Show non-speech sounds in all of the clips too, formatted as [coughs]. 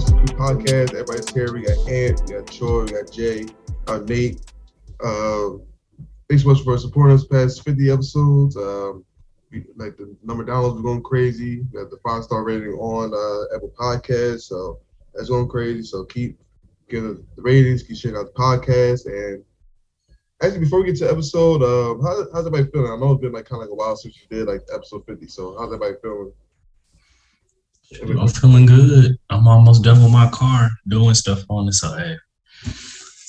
Podcast. Everybody's here. We got Ant, we got Troy, we got Jay, uh, Nate. Uh, thanks so much for supporting us past 50 episodes. Um, we, like the number of downloads are going crazy. We got the five star rating on uh, Apple Podcasts, so that's going crazy. So keep giving the ratings, keep sharing out the podcast, and actually before we get to episode, um, how, how's everybody feeling? I know it's been like kind of like a while since you did like episode 50. So how's everybody feeling? I'm feeling good. I'm almost done with my car doing stuff on it. So hey,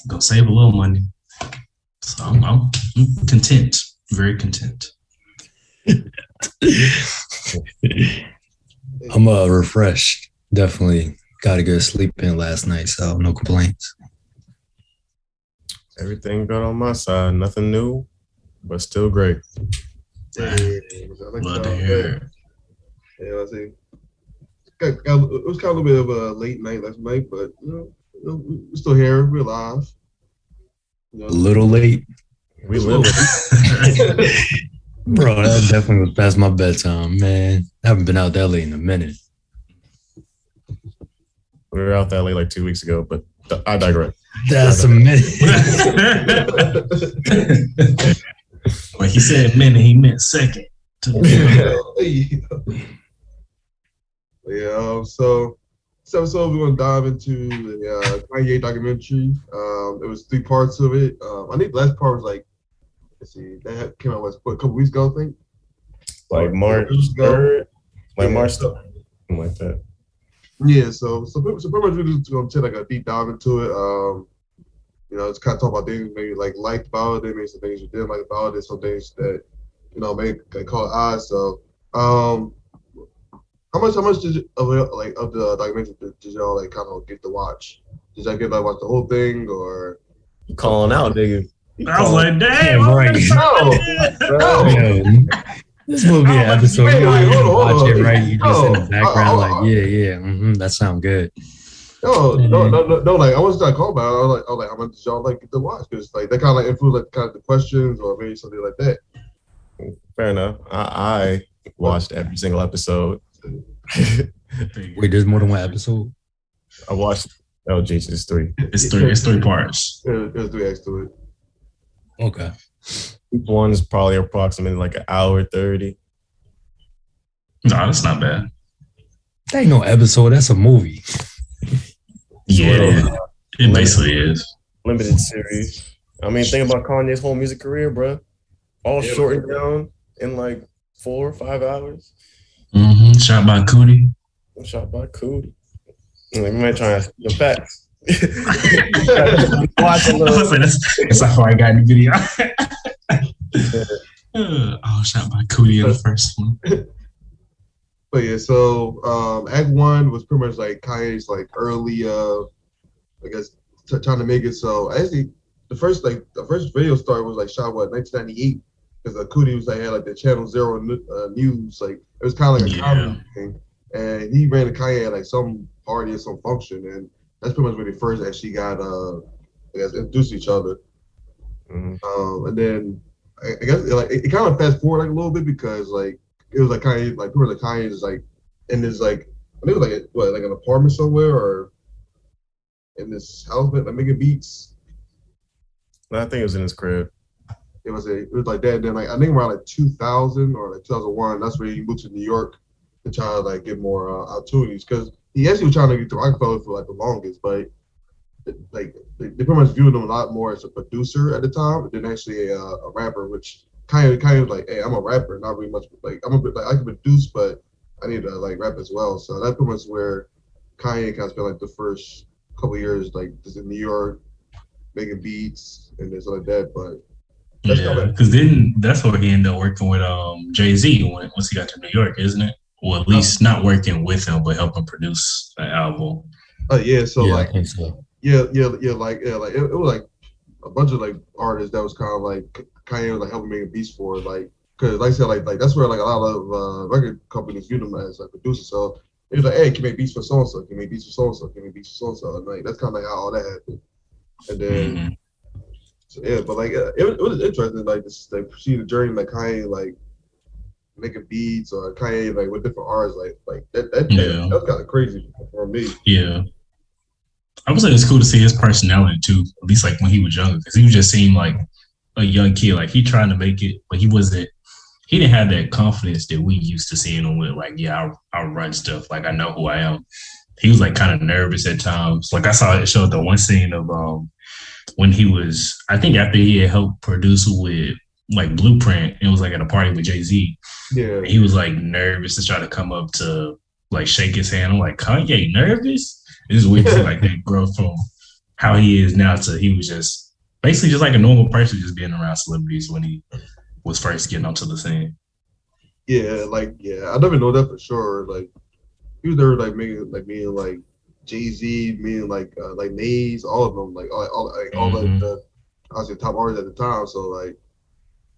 gonna save a little money. So I'm, I'm, I'm content, very content. [laughs] I'm uh refreshed. Definitely got a good sleep in last night, so no complaints. Everything good on my side. Nothing new, but still great. Yeah, Love to hear. Yeah, I see. Got, got, it was kind of a bit of a late night last night, but you know, you know, we're still here. We're alive. You know, A little late, We live [laughs] bro. That definitely was past my bedtime, man. I haven't been out that late in a minute. We were out that late like two weeks ago, but I digress. That's a minute. [laughs] when he said minute, he meant second. [laughs] yeah. Yeah. Um, so this episode we're gonna dive into the uh, Kanye documentary. Um, it was three parts of it. Um, I think the last part was like, let's see, that came out what, a couple weeks ago, I think. Like March third, like Yeah, March so- something like that. Yeah, so so pretty, so pretty much we're just gonna take like a deep dive into it. Um, you know, it's kind of talk about things maybe like liked about it, maybe some things you didn't like about it, some things that you know maybe caught eyes. So, um, how much how much did you, of like of the documentary did, did y'all like kind of get to watch? Did y'all get like watch the whole thing or? You calling out, nigga. I was like, damn, Yeah, right. No, Yo, this will be an episode. wait, You don't wait, hold on, watch hold it, right? You just in the background, uh, uh, like, yeah, yeah, hmm that sound good. no, no, no, no, no, like I wasn't like call about. I was like, I was like, how much did y'all like get to watch? Because like that kind of like influenced like kind of the questions or maybe something like that. Fair enough. I, I watched every single episode. [laughs] Wait, there's more than one episode. I watched oh, LG just three. It's three. It's three parts. It, was three acts to it. Okay. Each one is probably approximately like an hour thirty. No, that's not bad. That ain't no episode. That's a movie. Yeah, it basically is. limited series. I mean, think about Kanye's whole music career, bro. All Yeah. shortened down in like four or five hours. Hmm Shot by Coodie. Shot by Coodie. Like, we might try the facts. [laughs] Watch a I little. was [laughs] like, that's, that's how far I got in the video. [laughs] Uh, oh, shot by Coodie in the first one. But yeah, so um, Act One was pretty much like Kanye's like early, uh, I guess, t- trying to make it. So actually, the first like the first video start was like shot what 1998 because uh, Coodie was like had like the Channel Zero uh, news, like it was kind of like a Yeah. comedy thing, and he ran to Kanye at like some party or some function, and that's pretty much when they first actually got uh, I guess introduced to each other. Mhm. Um, and then I, I guess like it, it kind of fast forward like a little bit because like it was like Kanye like people like Kanye is like in this like I think it was like what like an apartment somewhere or in this house but like making beats. I think it was in his crib. It was a, it was like that. Then like I think around like 2000 or like 2001, that's where he moved to New York to try to like get more uh, opportunities because he actually was trying to get to Roc-A-Fella for like the longest, but like they, they pretty much viewed him a lot more as a producer at the time than actually a, uh, a rapper, which kind of kind of like, hey, I'm a rapper, not really much like I'm a bit like I can produce, but I need to like rap as well. So that's pretty much where Kanye kind of spent like the first couple years like just in New York making beats and things like that. But That's Yeah, because then that's where he ended up working with um Jay Z when once he got to New York, isn't it? Or at least not working with him, but helping produce an album. uh, yeah, so yeah, like I think so. Yeah, yeah, yeah. Like, yeah, like it, it was like a bunch of like artists that was kind of like Kanye was like helping make a beats for like because like I said, like like that's where like a lot of uh, record companies view them as like producers. So it was like, hey, can you make beats for so and so? Can you make beats for so and so? Can you make beats for so and so? And like that's kind of like how all that happened. And then Mhm. So, yeah, but like uh, it, was- it was interesting, like this like see the journey like Kanye like making beats or Kanye like with different artists, like like that that, Yeah. that's kind of crazy for me. Yeah. I would say it's cool to see his personality too, at least like when he was younger, because he just seemed like a young kid. Like he trying to make it, but he wasn't. He didn't have that confidence that we used to seeing him with. Like, yeah, I'll, I'll run stuff. Like I know who I am. He was like kind of nervous at times. Like I saw it showed the one scene of um when he was, I think after he had helped produce with like Blueprint, it was like at a party with Jay Z. Yeah, He was like nervous to try to come up to like shake his hand. I'm like, Kanye nervous? Is weird to see like that [laughs] growth from how he is now to he was just basically just like a normal person just being around celebrities when he was first getting onto the scene. yeah, like yeah, I never know that for sure. Like he was there, like making like being like Jay Z, meaning like uh, like Nas, all of them, like all all like all Mhm. like the obviously top artists at the time. So like,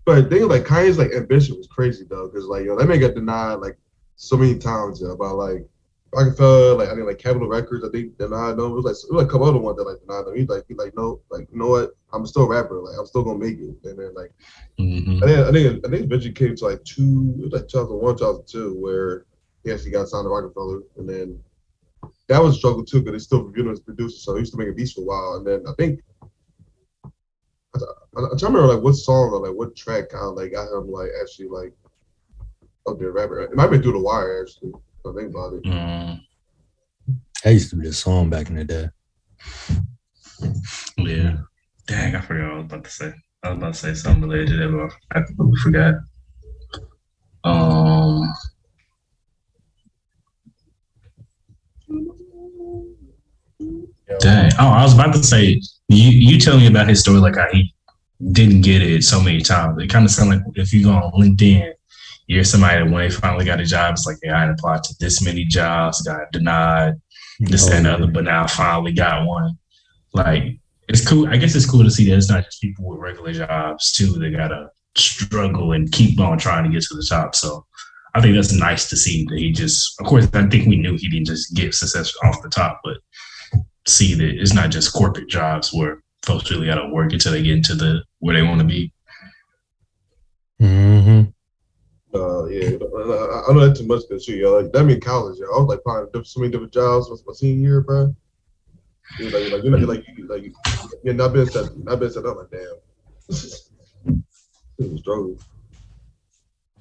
but the thing like Kanye's like ambition was crazy though, because like yo, that man got denied like so many times about like Roc-A-Fella, like I think like Capitol Records, I think denied them. It was like it was like a couple other ones that like denied them. He's like he's like no, like you know what, I'm still a rapper, like I'm still gonna make it. And then like hmm I think I think I think eventually came to like two, it was like 2001, 2002, where he actually got signed to Roc-A-Fella, and then that was a struggle too because they still reviewed him as a producer, so he used to make a beats for a while, and then I think I, I, I'm trying to remember like what song or like what track kind of like got him like actually like up there rapper. It might have been through the wire actually. I think about it. Mm, That used to be a song back in the day. yeah. Dang, I forgot what I was about to say. I was about to say something related to that, but I completely forgot. Um, Dang. Oh, I was about to say you you tell me about his story like he didn't get it so many times. It kind of sounds like if you go on LinkedIn, you're somebody that when they finally got a job, it's like, yeah, I applied to this many jobs, got denied, this and the other, but now I finally got one. Like it's cool. I guess it's cool to see that it's not just people with regular jobs too. They gotta struggle and keep on trying to get to the top. So I think that's nice to see that he just. Of course, I think we knew he didn't just get success off the top, but see that it's not just corporate jobs where folks really got to work until they get into the where they want to be. Mm-hmm. Uh, yeah, I, I know that too much because too, yo. Like that mean college, yo. I was like applying to diff- so many different jobs my, my senior year, bro. You're like, like you're not like you like you're not been set, not been set up. Like damn, [laughs] it was a struggle.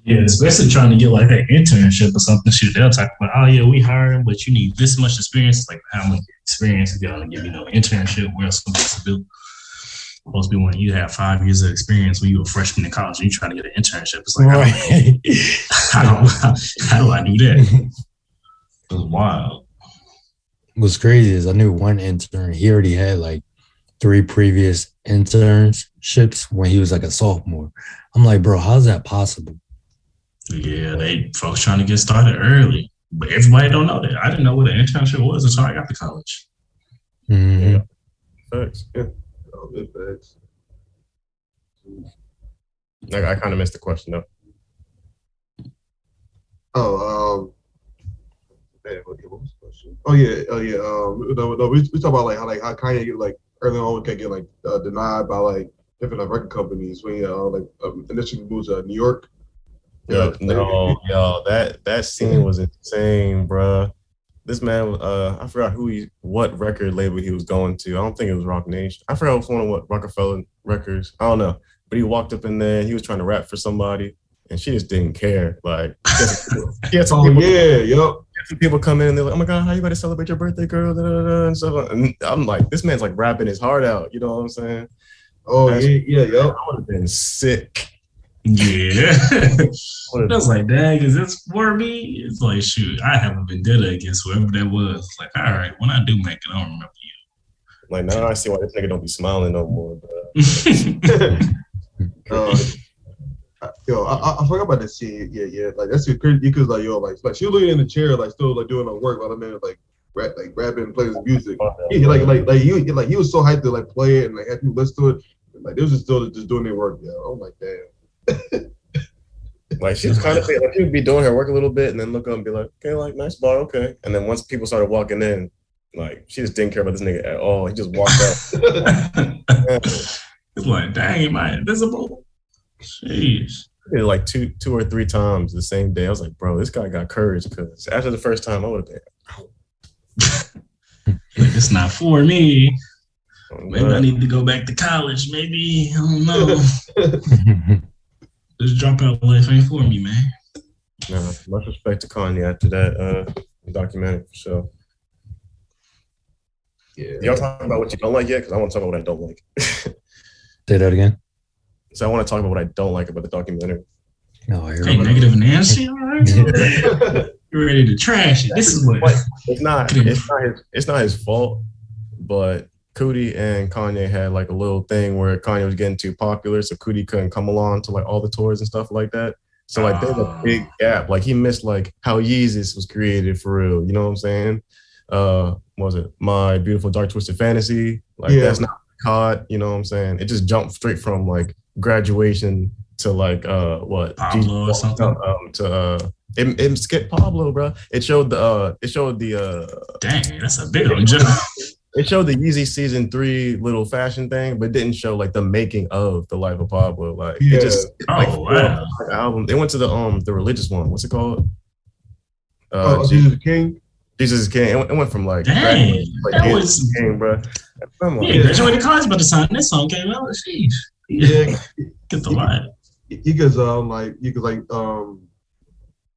Yeah, especially trying to get like that internship or something. Shoot, they'll talk about, oh yeah, we hire hiring, but you need this much experience. Like how much experience is gonna give you no internship? Where else supposed to do? Supposed to be when you have five years of experience when you were a freshman in college and you trying to get an internship. It's like, Right. how, do, how, how do I do that? [laughs] It was wild. What's crazy is I knew one intern. He already had like three previous internships when he was like a sophomore. I'm like, bro, how's that possible? Yeah, they folks trying to get started early, but everybody don't know that. I didn't know what an internship was until I got to college. Mhm. Facts. Oh, good facts. Like I kind of missed the question though. Oh, um, what, what was the question? Oh yeah, oh yeah. Um, no, no, we, we talk about like how like how Kanye get like early on we can get like uh, denied by like different like, record companies when he uh, like um, initially moved to New York. Yo, no, yo, that that scene was insane, bruh. This man, uh, I forgot who he, what record label he was going to. I don't think it was Roc Nation. I forgot which one of what Roc-A-Fella Records. I don't know, but he walked up in there. He was trying to rap for somebody, and she just didn't care. Like, he [laughs] had some Oh people, yeah, yup. some people come in and they're like, "Oh my god, how you about to celebrate your birthday, girl?" Da, da, da, and stuff. And I'm like, this man's like rapping his heart out. You know what I'm saying? Oh That's- yeah, yeah, yup. I would have been sick. Yeah. I was like, dang, is this for me? It's like, shoot, I have a vendetta against whoever that was. Like, all right, when I do make it, I don't remember you. Like now I see why this nigga don't be smiling no more, bro. [laughs] [laughs] Uh, yo, I, I- I forgot about this scene. Yeah, yeah. Like that's just crazy because like yo, like like she was looking in the chair, like still like doing her work while the man was like rap, like rapping, playing his music. He, he, like like like you like he was so hyped to like play it and like have people listen to it. Like they was just still just doing their work. Yeah, I'm like damn. Like she was kind of [laughs] like she would be doing her work a little bit and then look up and be like, okay, like nice bar, okay. And then once people started walking in, like she just didn't care about this nigga at all. He just walked out. [laughs] it's like, dang, am I invisible? Jeez. did like two, two or three times the same day. I was like, bro, this guy got courage because after the first time, I would have been. like, it's not for me. Oh, Maybe I need to go back to college. Maybe I don't know. [laughs] this dropout life ain't for me, man. Nah, much respect to Kanye after that uh, documentary for sure. Yeah. Y'all talking about what you don't like yet? Because I want to talk about what I don't like. [laughs] Say that again. So I want to talk about what I don't like about the documentary. No, I hear hey, negative Nancy. All right, [laughs] you're ready to trash it. This is what it's not. It's not his. It's not his fault. But Coodie and Kanye had like a little thing where Kanye was getting too popular, so Coodie couldn't come along to like all the tours and stuff like that. So like there's a big ah. gap. Like he missed like how Yeezus was created for real. You know what I'm saying? Uh, was it my beautiful dark twisted fantasy? Like yeah. that's not caught. You know what I'm saying? It just jumped straight from like graduation to like uh what Pablo or something um, to uh it, it skipped Pablo, bro. It showed the uh it showed the uh dang that's a big one. [laughs] it showed the Yeezy season three little fashion thing, but didn't show like the making of the life of Pablo. Like yeah. it just oh like, wow album. They went to the um the religious one. What's it called? Uh, oh, Jesus King. Jesus King. It, went from like dang like that was King, bro. Come on, yeah, graduated college by the time this song came out. Sheesh. Yeah, [laughs] get the line. He goes um like he goes like um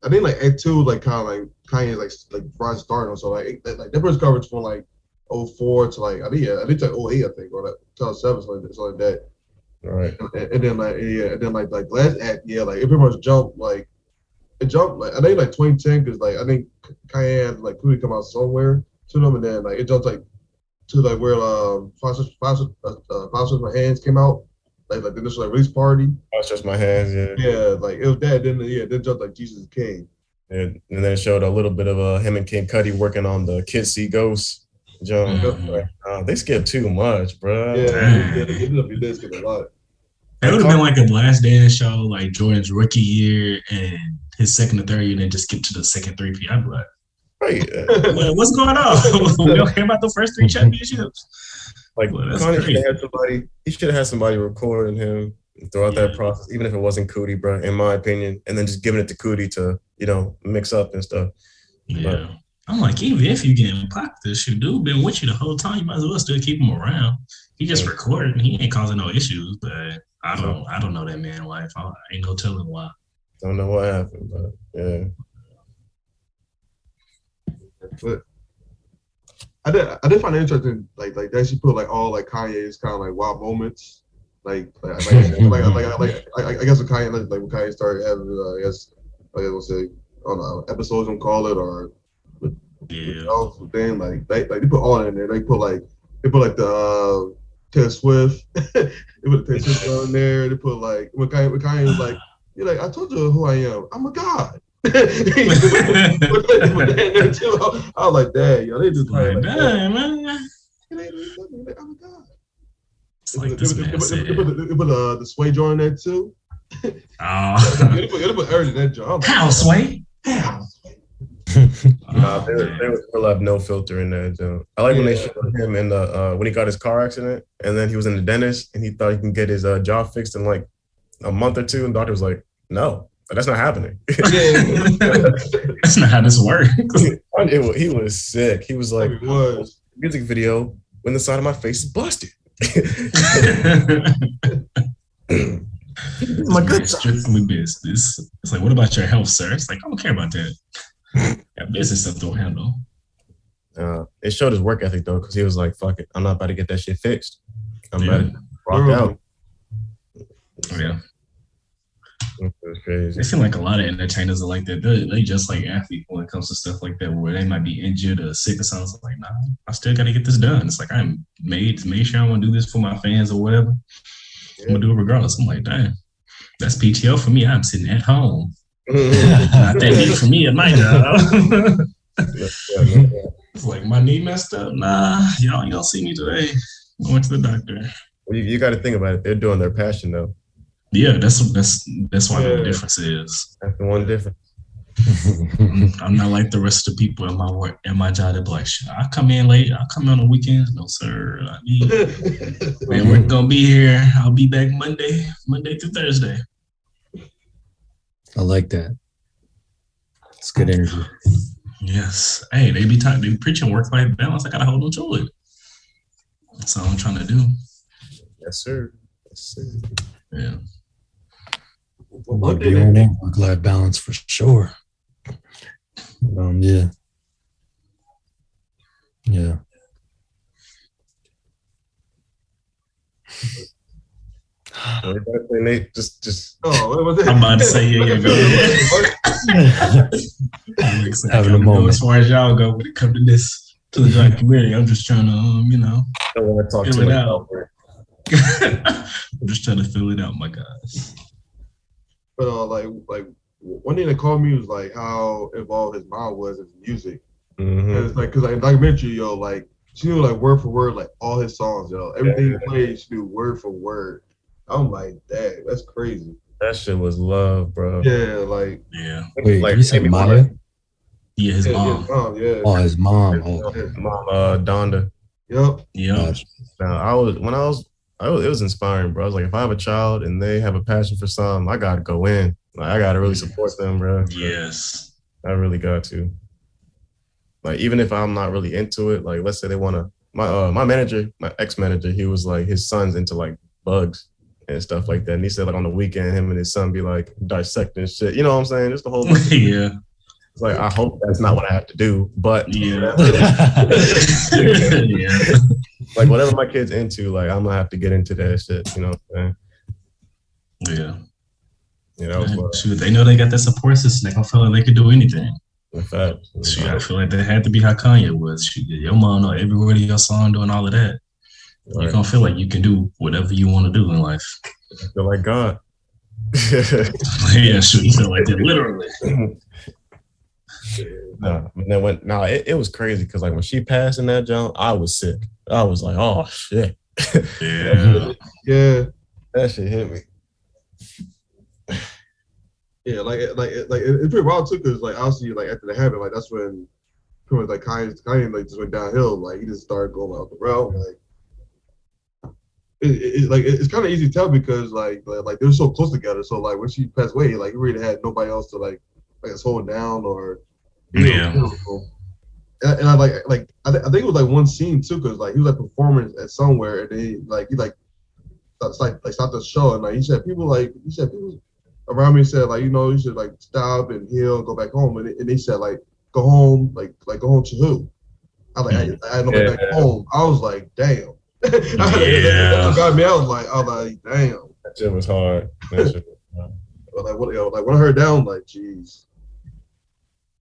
I think like Act Two like kind of like Kanye like like rise starting so like like that first coverage from like 04 to like I think yeah I think like 08 I think or like 2007 something like, something like that. All right. And, and, then like yeah and then like like last act yeah like it pretty much jumped like it jumped like I think like 2010 because like I think had like Coodie come out somewhere to them and then like it jumped like to like where um Foster Foster uh, uh Foster My Hands came out like like the initial like, release party. Just my hands, yeah. Yeah, like it was that. Then yeah, then jumped like Jesus King. And, and then it showed a little bit of uh, him and Kid Cudi working on the Kids See Ghosts Jump. Mm-hmm. Like, uh, they skip too much, bro. Yeah, yeah, they, they, they skip a lot. It would have been like a last dance show, like Jordan's rookie year and his second or third year, and then just skip to the second three P. I'd be like, right. what's going on? [laughs] we don't care about the first three championships. Like well, Kanye should have had somebody. He should have had somebody recording him throughout yeah. that process, even if it wasn't Coodie, bro. In my opinion, and then just giving it to Coodie to you know mix up and stuff. Yeah. But, I'm like, even if you get him popped, this shit, dude been with you the whole time. You might as well still keep him around. He just yeah. recording. He ain't causing no issues, but I don't, I don't know that man life. I ain't no telling why. Don't know what happened, but yeah. But I did, I did find it interesting, like, like that she put like all like Kanye's kind of like wild moments, like, like, like, like, [laughs] like, like, like, I guess with Kanye, like, when Kanye started having, uh, I guess, like I was say, on uh, episodes, and call it, or yeah. Also, then like they like they put all in there. They put like they put like the uh, Taylor Swift. they put Taylor Swift on there. They put like when Kanye, when Kanye was like, "You're like I told you who I am. I'm a god." I was like, "Dang, yo, they just like, like man, man." I'm a god. It's like this man said. They put, uh, the sway joint in there too. Oh. they put, they put everything in that joint. How sway? How? [laughs] nah, they, they still have no filter in there. Joe. I like yeah. when they showed him in the uh, when he got his car accident, and then he was in the dentist, and he thought he can get his uh, jaw fixed in like a month or two, and the doctor was like, "No, that's not happening. [laughs] [laughs] that's not how this works." it, he was sick. He was like, was. music video when the side of my face is busted. my good strictly business. It's like, what about your health, sir? It's like, I don't care about that. Got business stuff to handle. Uh, it showed his work ethic though, because he was like, "Fuck it, I'm not about to get that shit fixed. I'm yeah. about to rock out." Oh, yeah. That's crazy. It seem like a lot of entertainers are like that. They, they just like athletes when it comes to stuff like that, where they might be injured or sick or something. It's like, nah, I still got to get this done. It's like I'm made to make sure I'm gonna do this for my fans or whatever. Yeah. I'm gonna do it regardless. I'm like, damn, that's PTO for me. I'm sitting at home not that deep for me at my job. it's [laughs] like my knee messed up. Nah, y'all, don't see me today. I went to the doctor. Well, you, you got to think about it. They're doing their passion though. Yeah, that's that's that's why yeah. the difference is. That's the one difference. [laughs] I'm not like the rest of the people in my work in my job. They're like, I come in late. I come in on the weekends. No, sir. I mean, [laughs] man, we're gonna be here. I'll be back Monday, Monday through Thursday. I like that. It's good energy. Yes. Hey, they be talking, they be preaching work life balance. I gotta hold on to it. That's all I'm trying to do. Yes, sir. Yes, sir. Yeah. One Work thing, work life balance for sure. Um, yeah. Yeah. And just, just oh, what was it? I'm about to say, yeah, yeah, go ahead. Having a moment. As far as y'all go when it comes to this to the documentary, I'm just trying to, um, you know, don't want to talk Fill too it out. [laughs] I'm just trying to fill it out, my guys. But uh, like, like one thing that called me was like how involved his mom was in music. And Mhm. it's like, cause like in documentary, yo, like she knew like word for word, like all his songs, yo. Everything Yeah. he played, she knew word for word. I'm like, dang, that's crazy. That shit was love, bro. Yeah, like, Yeah. Wait, Like, you said maybe Maya? Yeah, his yeah, mom. yeah, mom, yeah. Oh, his mom. Oh, yeah. Mom, uh, Donda. Yep. Yeah. Now, I was when I was, I was, it was inspiring, bro. I was like, if I have a child and they have a passion for something, I gotta go in. Like, I gotta really support them, bro. Yes. I really got to. Like, even if I'm not really into it, like, let's say they wanna, my uh, my manager, my ex manager, he was like, his son's into like bugs and stuff like that. And he said like on the weekend, him and his son be like dissecting shit. You know what I'm saying? It's the whole. [laughs] it's yeah. It's like I hope that's not what I have to do, but Yeah. [laughs] yeah. like whatever my kid's into, like I'm gonna have to get into that shit. You know what I'm saying? Yeah. Yeah, that was love. Shoot, they know they got that support system. They don't feel like they could do anything. In fact, Shoot, I feel like they had to be how Kanye was. Shoot, your mom know every word of your song doing all of that. You're Right. gonna feel like you can do whatever you want to do in life. I feel like God. [laughs] yeah, shoot, you feel like that literally. [laughs] no, and then when no, it, it was crazy because like when she passed in that jump, I was sick. I was like, oh shit, Yeah. [laughs] Yeah. that shit hit me. Yeah, like like like it- it's pretty wild too, cause like obviously you like after the habit, like that's when pretty much like Kanye, Kanye like just went downhill. Like he just started going out the route. Like it, it, like it's kind of easy to tell because like like, like they were so close together. So like when she passed away, like he really had nobody else to like like hold down or Yeah. And, and I like like I, th- I think it was like one scene too, cause like he was like performing at somewhere and they like he like it's like like stopped the show and like he said people like he said people around me said like you know you should like stop and heal and go back home. And, they- and they said like go home like like go home to who? I like I, I had nobody back home. I was like damn [laughs] Yeah. got me I was like I was like damn That shit was hard. That shit was hard. but like what you like when I heard that I'm like jeez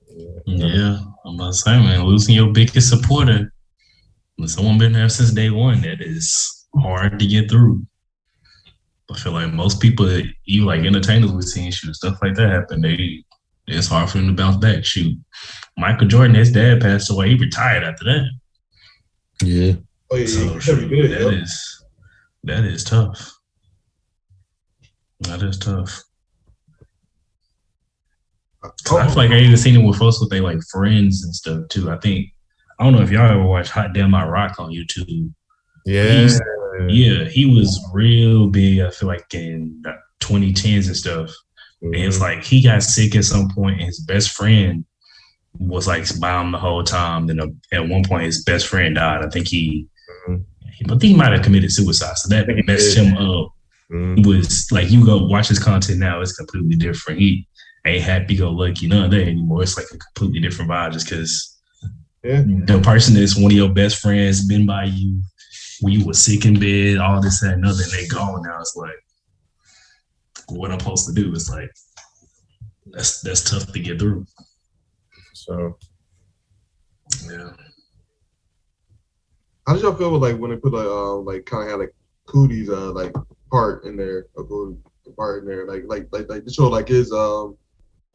Yeah. Yeah. I'm about to say, man, losing your biggest supporter. When someone been there since day one, that is hard to get through. I feel like most people, even like entertainers we've seen shoot stuff like that happen. They it's hard for them to bounce back. Shoot. Michael Jordan, his dad passed away. He retired after that. Yeah. Oh yeah, So yeah, shoot, yeah, good, that yeah. is that is tough. That is tough. Oh, I feel like I even seen it with folks with they like friends and stuff too. I think I don't know if y'all ever watched Hot Damn I Rock on YouTube. Yeah. He's- Yeah, he was real big. I feel like in 2010s and stuff. And it's like he got sick at some point, and his best friend was like by him the whole time. Then uh, at one point, his best friend died. I think he, Mhm. I think he might have committed suicide. So that I think he messed him up. Mhm. He was like, you go watch his content now, it's completely different. He ain't happy go lucky none of that anymore. It's like a completely different vibe just because Yeah. the person that's one of your best friends been by you when you were sick in bed, all this that, and other, and they gone now. It's like what I'm supposed to do. It's like that's that's tough to get through. So Yeah. How did y'all feel with like when they put like um like kind of had like Coodie's uh like part in there, a Coodie part in there, like like like like they showed like his um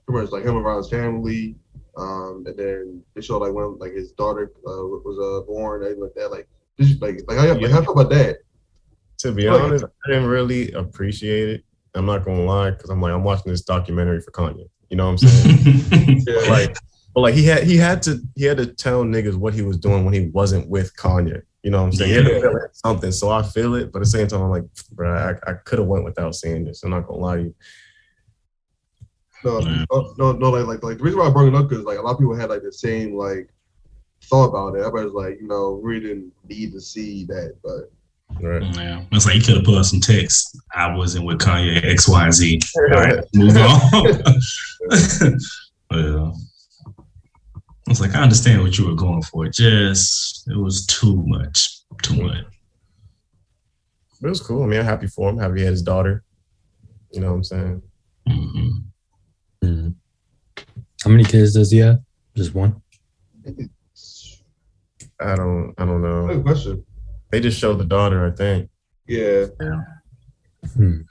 pretty much like him around his family, um and then they showed like when like his daughter uh, was uh born, and like that, like did you, like like how y'all, like, how feel about that? to be Like- honest, I didn't really appreciate it. I'm not gonna lie, because I'm like I'm watching this documentary for Kanye. You know what I'm saying? [laughs] Yeah, like, but like he had he had to he had to tell niggas what he was doing when he wasn't with Kanye. You know what I'm saying? He had to Yeah. feel it, something. So I feel it, but at the same time, I'm like, bro, I, I could have went without seeing this. I'm not gonna lie to you. No, uh, no, no, like, like, like the reason why I brought it up because like a lot of people had like the same like thought about it. Everybody's like, you know, we didn't need to see that, but Right. Yeah, it's like you could have put up some text. I wasn't with Kanye X Y and Z. All right, move on. [laughs] [laughs] yeah. It's like I understand what you were going for. Just it was too much, too much. It was cool. I mean, I'm happy for him. Happy he had his daughter. You know what I'm saying? hmm Mhm. How many kids does he have? Just one. I don't. I don't know. good question. They just showed the daughter. I think Yeah, Hmm.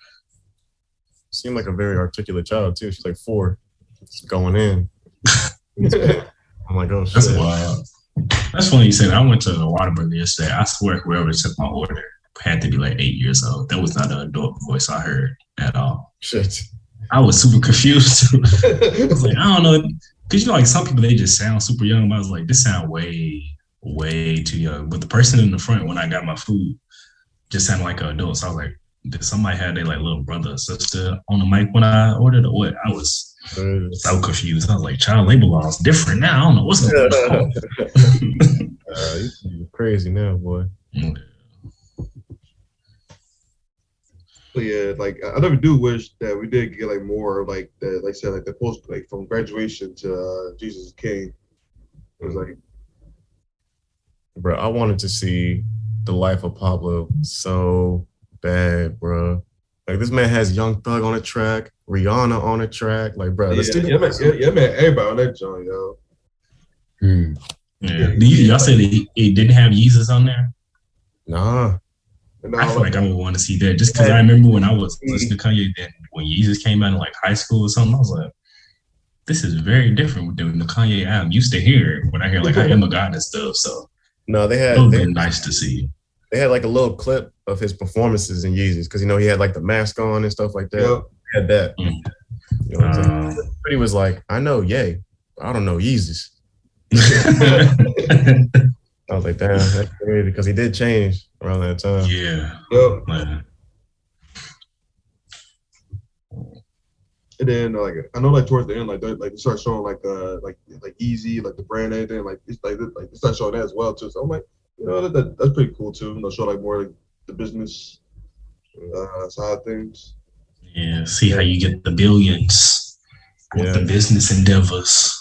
seemed like a very articulate child too. She's like four, Just going in. [laughs] [laughs] I'm like, oh That's shit. wild. That's funny you said. I went to Whataburger yesterday. I swear whoever took my order had to be like eight years old. That was not an adult voice I heard at all. Shit. I was super confused. [laughs] I was like, I don't know, because you know, like some people they just sound super young. But I was like, this sound way, way too young. But the person in the front when I got my food just sounded like an adult. So I was like, did somebody have their like little brother or sister on the mic when I ordered or what? I was so confused. I was like, child labor law is different now. I don't know what's going on. [laughs] Uh, you crazy now, boy. So yeah, like I I never do wish that we did get like more like the like I said like the post like from graduation to uh, Jesus is King. It was like Bro, I wanted to see the life of Pablo so bad, bro. Like this man has Young Thug on a track, Rihanna on a track. Like, bro, yeah, let's do yeah, man, yeah, yeah, man, everybody on that joint, yo. Hmm. Yeah. Do you, y'all said it, it didn't have Yeezus on there? Nah, And I feel like I would want to see that just because I remember when I was listening to Kanye, then when Yeezus came out in like high school or something, I was like, this is very different than the Kanye I'm used to hearing when I hear like I am a God and stuff. So no, they it had would they, be nice to see. they had like a little clip of his performances in Yeezus because you know he had like the mask on and stuff like that. Yep. He had that. Mm. You know what I'm? Um, But he was like, I know, yay, I don't know Yeezys. [laughs] I was like, damn, that's crazy because he did change around that time. yeah. Yep. man. And then like I know like towards the end like they like they start showing like uh like like easy like the brand and everything like it's like they- like they start showing that as well too. So I'm like you know that, that that's pretty cool too. You know, show like more like the business uh, side of things. Yeah. See how you get the billions with Yeah. the business endeavors.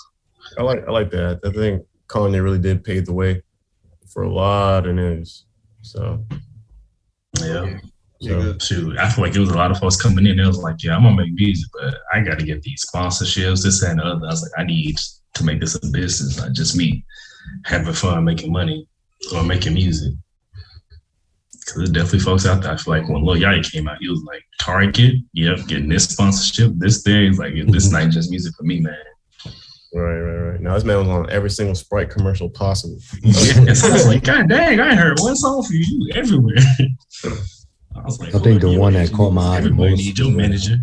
I like I like that. I think Kanye really did pave the way for a lot of news. So, Yeah. Yeah, so Shoot, I feel like it was a lot of folks coming in. They was like, "Yeah, I'm gonna make music, but I got to get these sponsorships, this and the other." I was like, "I need to make this a business, not just me having fun making money or making music." Because there's definitely folks out there. I feel like when Lil Yachty came out, he was like, "Target, yep, getting this sponsorship, this thing." He's like, "This not just music for me, man." right, right, right. Now this man was on every single Sprite commercial possible. yes, I was like, [laughs] "God dang, I heard one song for you everywhere." [laughs] I was like, I think the one you- that caught my eye the most need your was, uh, manager.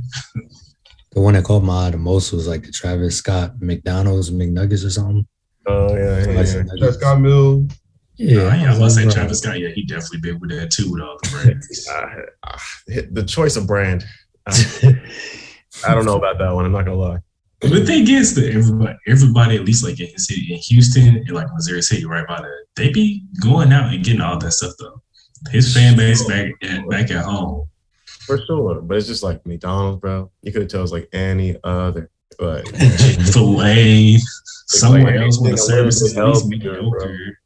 The one that caught my eye the most was like the Travis Scott McDonald's McNuggets or something. Oh yeah, yeah, Like, yeah. That's Scott Mill. Yeah, yeah, I was say Travis Scott. Yeah, he definitely been with that too with all the brands. [laughs] Uh, the choice of brand. [laughs] I don't know about that one. I'm not gonna lie. but the thing is that everybody, everybody, at least like in his city, in Houston, and like Missouri City, right by there, they be going out and getting all that stuff though. His fan base back at back at home. For sure, but it's just like McDonald's, bro. You could tell it's like any other, but [laughs] Chick Fil A, someone else with the services a service is at least mediocre.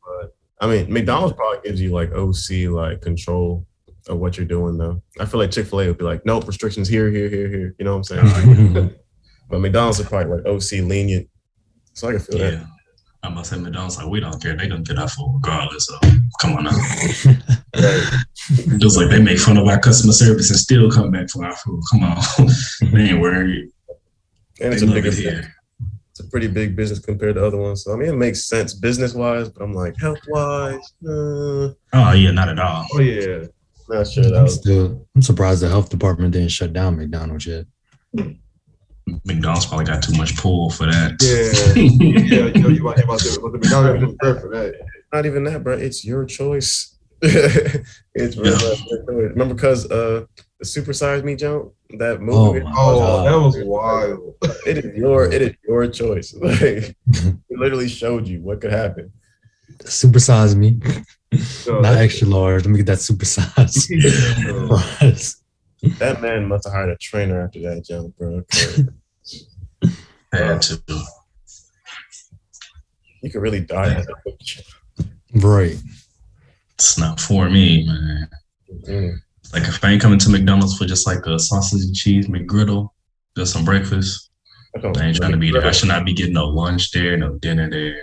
I mean, McDonald's probably gives you like OC like control of what you're doing though. I feel like Chick Fil A would be like, nope, restrictions here, here, here, here. You know what I'm saying? Oh, [laughs] but McDonald's are probably like OC lenient, so I can feel Yeah. that. I'm about to say McDonald's like we don't care. They gonna get our food regardless. So come on now. Just like they make fun of our customer service and still come back for our food. Come on. [laughs] they ain't worried. And it's They a bigger it here. It's a pretty big business compared to other ones. So I mean, it makes sense business wise, but I'm like health wise, uh, Oh yeah, not at all. Oh yeah. not sure I'm was. still I'm surprised the health department didn't shut down McDonald's yet. McDonald's probably got too much pull for that. Yeah. [laughs] yeah, you know, you about, about to, but the McDonald's was for that. Not even that, bro. It's your choice. [laughs] it's Yeah. your choice. remember because uh the Super Size Me jump, that movie. Oh, Oh, that was wild. it is your it is your choice. [laughs] Like [laughs] it literally showed you what could happen. Supersize me, So, not extra large. Let me get that supersize. Fries. [laughs] That man must have hired a trainer after that jump, bro. 'cause Had to. You could really die at that. right. It's not for me, man. Mm. Like if I ain't coming to McDonald's for just like a sausage and cheese McGriddle, just some breakfast, I I ain't trying to be there. I should not be getting no lunch there, no dinner there.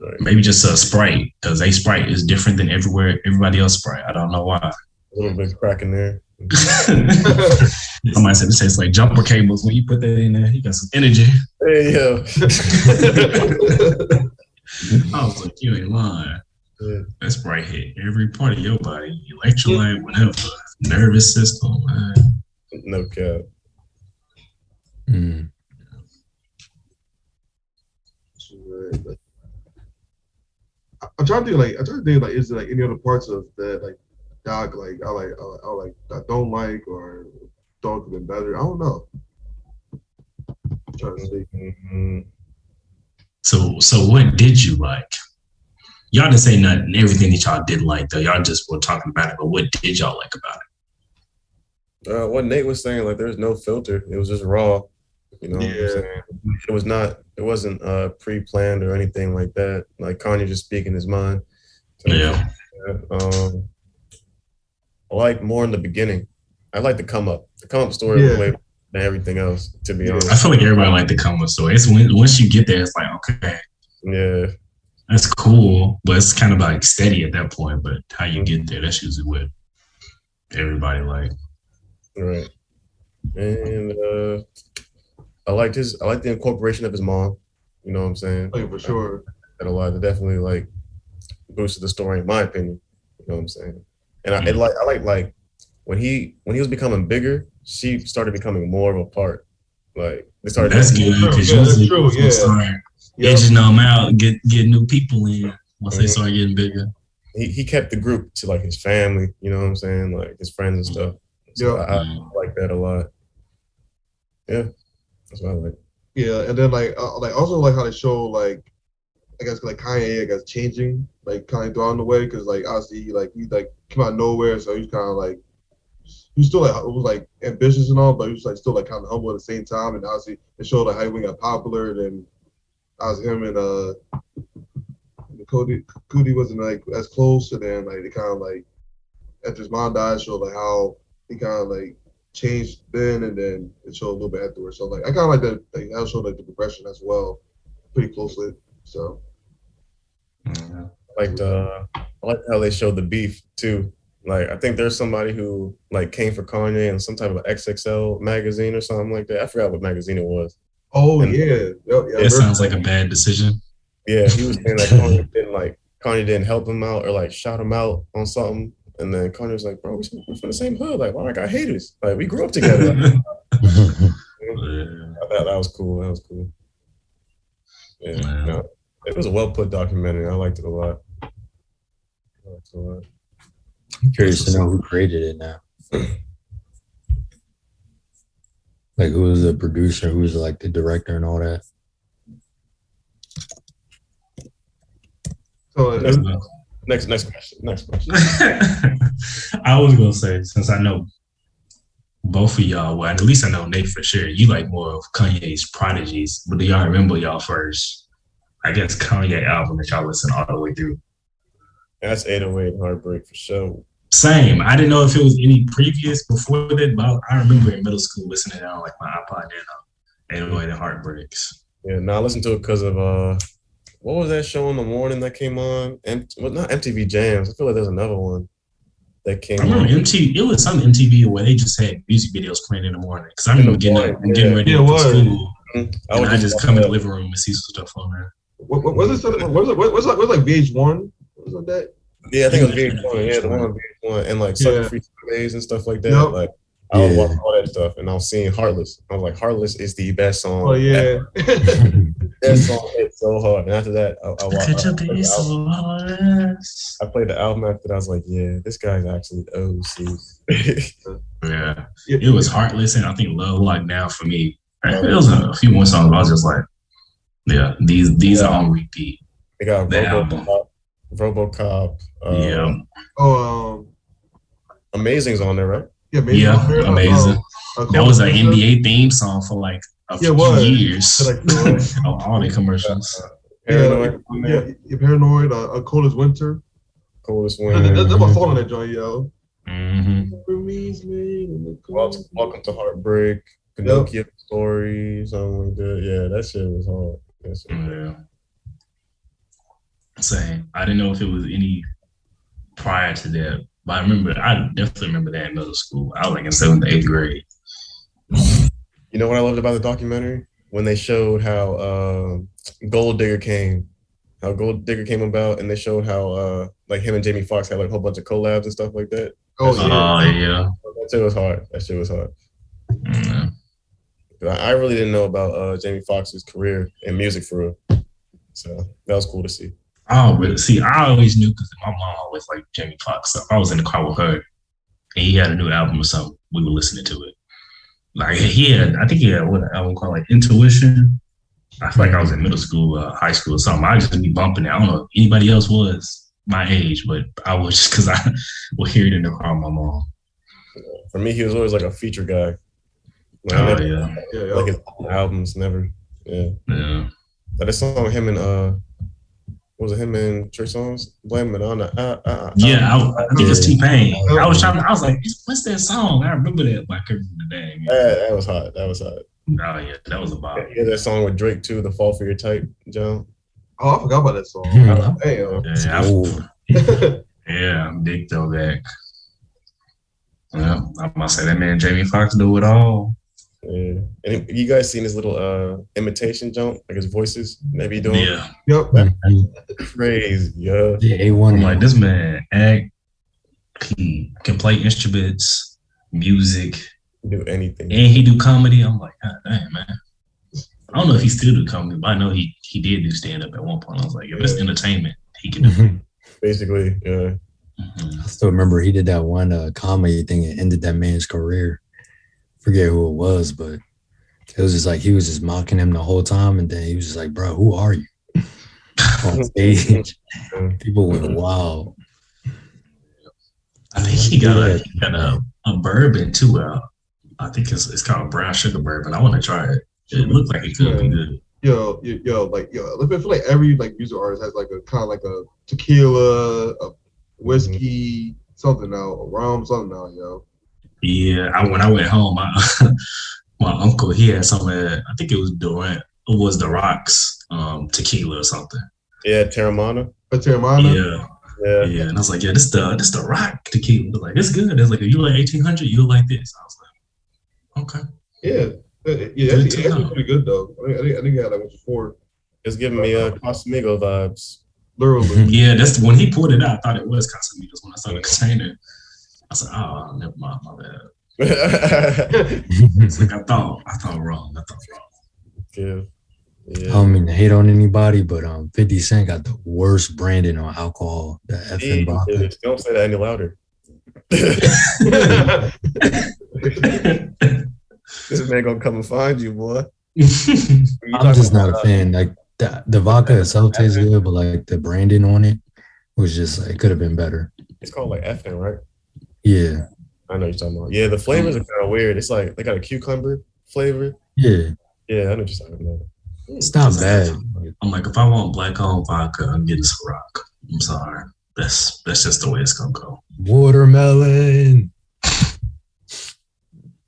Right. Maybe just a Sprite, because a Sprite is different than everywhere everybody else Sprite. I don't know why. A little bit cracking there. [laughs] Somebody said it tastes like jumper cables. When you put that in there, you got some energy. Hey yo. [laughs] [laughs] I was like, you ain't lying. Yeah. That Sprite hit every part of your body, electrolyte, whatever, nervous system, man. No cap. Mm. I- I'm trying to think like I'm trying to think like is there like any other parts of that like dog like I like I like, I like I don't like or dog could have been better. I don't know. I'm trying to see. So, so what did you like? Y'all didn't say nothing. Everything that y'all didn't like, though, y'all just were talking about it. But what did y'all like about it? Uh, what Nate was saying, like there's no filter. It was just raw. You know Yeah. It was not it wasn't uh pre-planned or anything like that. Like Kanye just speaking his mind. So, Yeah, Um I like more in the beginning. I like the come up. The come up story Yeah. way than everything else, to be Yeah. honest. I feel like everybody liked the come up story. It's when once you get there, it's like okay, Yeah. that's cool, but it's kind of like steady at that point. But how you get there, that's usually what everybody like. Right. And uh I liked his I liked the incorporation of his mom. You know what I'm saying? Like for sure. That a lot. It definitely like boosted the story in my opinion. You know what I'm saying? And I it like I like like when he when he was becoming bigger, she started becoming more of a part. Like they started That's good because Yeah, that's usually true, people yeah. start Yeah. edging them out, get get new people in once they Mhm. start getting bigger. he, he kept the group to like his family, you know what I'm saying? Like his friends and stuff. So Yeah. I, I like that a lot. Yeah. That's what I like. Yeah, and then like uh, like also like how they show like I guess like Kanye I guess changing like kind of throughout the way because like obviously he, like he like came out of nowhere so he's kind of like he was still like it was like ambitious and all but he was like still like kind of humble at the same time and obviously it showed like how he got popular and then I was him and uh Cody Cody wasn't like as close and then like they kind of like after his mom died showed like how he kind of like changed then and then it showed a little bit afterwards. So like I kind of like that. Like, that showed like the progression as well, pretty closely. So Mhm. I liked uh I like how they showed the beef too. Like I think there's somebody who like came for Kanye in some type of XXL magazine or something like that. I forgot what magazine it was. oh And- yeah, yep, yeah. It sounds like a bad decision. Yeah, he was saying that Kanye didn't like Kanye didn't help him out or like shout him out on something. And then Connor's like, bro, we- we're from the same hood. Like, why I got haters? Like, we grew up together. Like, Yeah. that, that was cool. That was cool. Yeah, Wow. no, it was a well put documentary. I liked it a lot. I liked it a lot. I'm curious to know who created it now. [clears throat] Like who was the producer, who was like the director and all that. so uh, Next, next, question. Next question. [laughs] I was gonna say since I know both of y'all, well, at least I know Nate for sure. You like more of Kanye's prodigies, but do y'all remember y'all first? I guess Kanye album that y'all listen all the way through. That's 808 Heartbreak for sure. Same. I didn't know if it was any previous before that, but I remember in middle school listening to it on like my iPod Nano, 808 and Heartbreaks. Yeah, now I listened to it because of uh, what was that show in the morning that came on? M- well, not MTV Jams. I feel like there's another one that came I remember on. MTV. It was some MTV where they just had music videos playing in the morning. Because I remember In the getting up morning, getting ready Yeah, it for was. school, mm-hmm. I and would I just come in the living room and see some stuff on there. what, what was it? What was it? What was like? Was like VH1? Was it that? Yeah, I think it was Yeah, VH1. Yeah, the one on VH1 and like Yeah. Sucker Free Sundays and stuff like that. Yep. Like I was Yeah. watching all that stuff and I was seeing Heartless. I was like, Heartless is the best song. Oh yeah. [laughs] that song hit so hard. And after that, I, I, I, I, played the so album, honest? I played the album after that. I was like, yeah, this guy's actually OC. [laughs] Yeah, Yeah, it was Heartless and I think Love Lockdown for me. It was a few more songs. But I was just like, yeah, these these are on repeat. they got The album. RoboCop, RoboCop. Uh, yeah, Oh, um, Amazing's on there, right? Yeah, amazing. Yeah, Uh, amazing. uh, that was an NBA theme song for like a Yeah, few it years. Like, uh, [laughs] all the commercials. Paranoid Yeah, there. yeah, paranoid. Uh, uh, cold as winter. Coldest That, that, that's Winter. my song on that joint, yo. hmm Welcome, welcome to Heartbreak. Pinocchio story, something like that. Yeah, that shit was hard. That shit- Yeah. Same. I didn't know if it was any prior to that, but I remember. I definitely remember that in middle school. I was like in seventh, eighth grade. You know what I loved about the documentary? When they showed how uh, Gold Digger came, how Gold Digger came about, and they showed how uh, like him and Jamie Foxx had like a whole bunch of collabs and stuff like that. Oh Oh yeah. yeah. That shit was hard. That shit was hard. Yeah. I I really didn't know about uh, Jamie Foxx's career in music for real. So that was cool to see. Oh, but see, I always knew because my mom always liked Jamie Foxx. So I was in the car with her, and he had a new album or something. We were listening to it. Like he had, I think he had what an album called like Intuition. I feel like I was in middle school, uh, high school, or something. I just be bumping it. I don't know if anybody else was my age, but I was just because I [laughs] would hear it in the car with my mom. For me, he was always like a feature guy. Like, Oh never- yeah, Yeah, yeah. like his albums, never. Yeah. yeah. But this song, him and uh, was it him and Trey Songz? Blame it on the uh, uh, uh, Yeah, I, I think it's T Pain. I was trying. I was like, what's that song? I remember that, but I couldn't remember the name. That, that was hot. That was hot. Oh yeah, that was a bop. Yeah, that song with Drake too, "The Fall for Your Type," John. Oh, I forgot about that song. [laughs] Hmm. Damn. Yeah, I, [laughs] Yeah, I'm big though back. Yeah, I must say that man Jamie Foxx do it all. Yeah. And you guys seen his little uh imitation jump, like his voices, maybe doing Yeah, Yep. crazy, yeah. the I'm A1 like this man act. He can play instruments, music, Do anything. and he do comedy. I'm like, God damn man. I don't know if he still do comedy, but I know he he did do stand up at one point. I was like, if it's entertainment, he can do. it. [laughs] Basically, yeah. Mhm. I still remember he did that one uh, comedy thing and ended that man's career. Forget who it was, but it was just like he was just mocking him the whole time, and then he was just like, "Bro, who are you?" [laughs] On stage, [laughs] people went wild. I think he got a he got a, a bourbon too. Uh, I think it's it's called brown sugar bourbon. I want to try it. It looks like it could be good. Yo, yo, yo, like yo, I feel like every like music artist has like a kind of like a tequila, a whiskey, something now, a rum, something now, yo. Yeah, I, when I went home, my [laughs] my uncle he had some. Of, I think it was Durant. It was the Rocks um, tequila or something. Yeah, Teremana. A Teremana. Yeah, Yeah. yeah. And I was like, yeah, this the this the Rock tequila. They're like it's good. It's like if you like eighteen hundred, you like this. I was like, okay. Yeah, yeah, Good that's, that's pretty good though. I think I think, I think I had like one before, It's giving me uh Casamigo vibes. literally. [laughs] Yeah, that's when he pulled it out. I thought it was Casamigos when I saw the container. I said, oh, never mind, my bad. [laughs] It's like I thought, I thought wrong. I thought wrong. yeah. I don't mean to hate on anybody, but um, 50 Cent got the worst branding on alcohol. The Hey, effing vodka. don't say that any louder. [laughs] this man gonna come and find you, boy. [laughs] I'm just not a fan. Like the, the vodka itself tastes good, but like the branding on it was just like, it could have been better. It's called like effing, right? Yeah, I know you're talking about. Yeah, the flavors are kind of weird. It's like they got a cucumber flavor. yeah, Yeah, I know what you're talking about. Hmm. it's not bad. I'm like, if I want black owned vodka, I'm getting Ciroc. I'm sorry. That's that's just the way it's gonna go. Watermelon.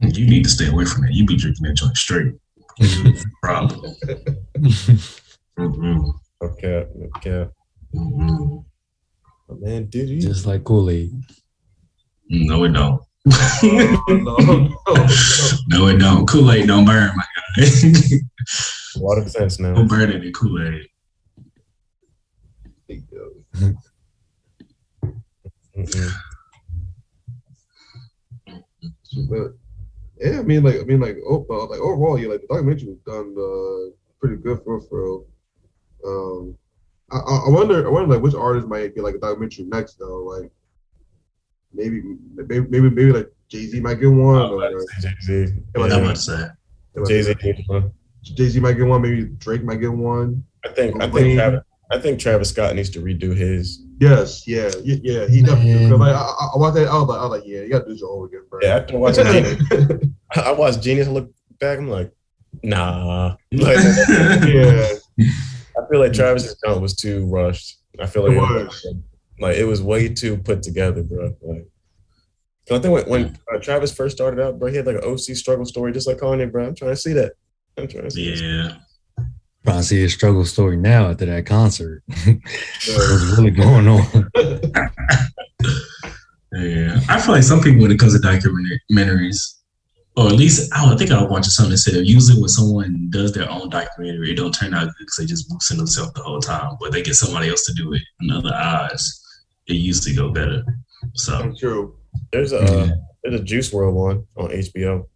You need to stay away from that. You be drinking that joint straight. [laughs] Problem. Mm-mm. Okay, okay. Mm-mm. Oh, man, did you? just like Kool Aid. No, it don't. no, no, no. no, it don't. Kool Aid don't burn, my guy. A lot of sense now. don't burn it in Kool Aid. But yeah, I mean, like, I mean, like, oh, uh, like overall, yeah, like the documentary was done uh, pretty good for for. Um, I, I wonder I wonder like which artist might get like a documentary next though. Like maybe maybe maybe, maybe like Jay Z might get one. Jay Z. Yeah, I'm about to say. Jay Z. Jay Z might get one. Maybe Drake might get one. I think I think Travis, I think Travis Scott needs to redo his. Yes, yeah, yeah, yeah. He definitely. Like, I, I watched that. I was like, I was like, yeah, you got to do your own again, bro. Yeah, after watching [laughs] Genius, I watched Genius. I look back. I'm like, nah. [laughs] Like, yeah. I feel like Travis's count was too rushed. I feel like it, it was. Like it was way too put together, bro. Like, I think when, when uh, Travis first started out, bro, he had like an OC struggle story, just like Kanye, bro. I'm trying to see that. I'm trying to see. Yeah. Trying to see his struggle story now after that concert. [laughs] What's really going on? yeah, I feel like some people, when it comes to documentaries, or at least I, think I was watching something that said usually when someone does their own documentary, it don't turn out good because they just boosting themselves the whole time. But they get somebody else to do it in other eyes, it used to go better. So true. There's a yeah. there's a Juice WRLD one on HBO.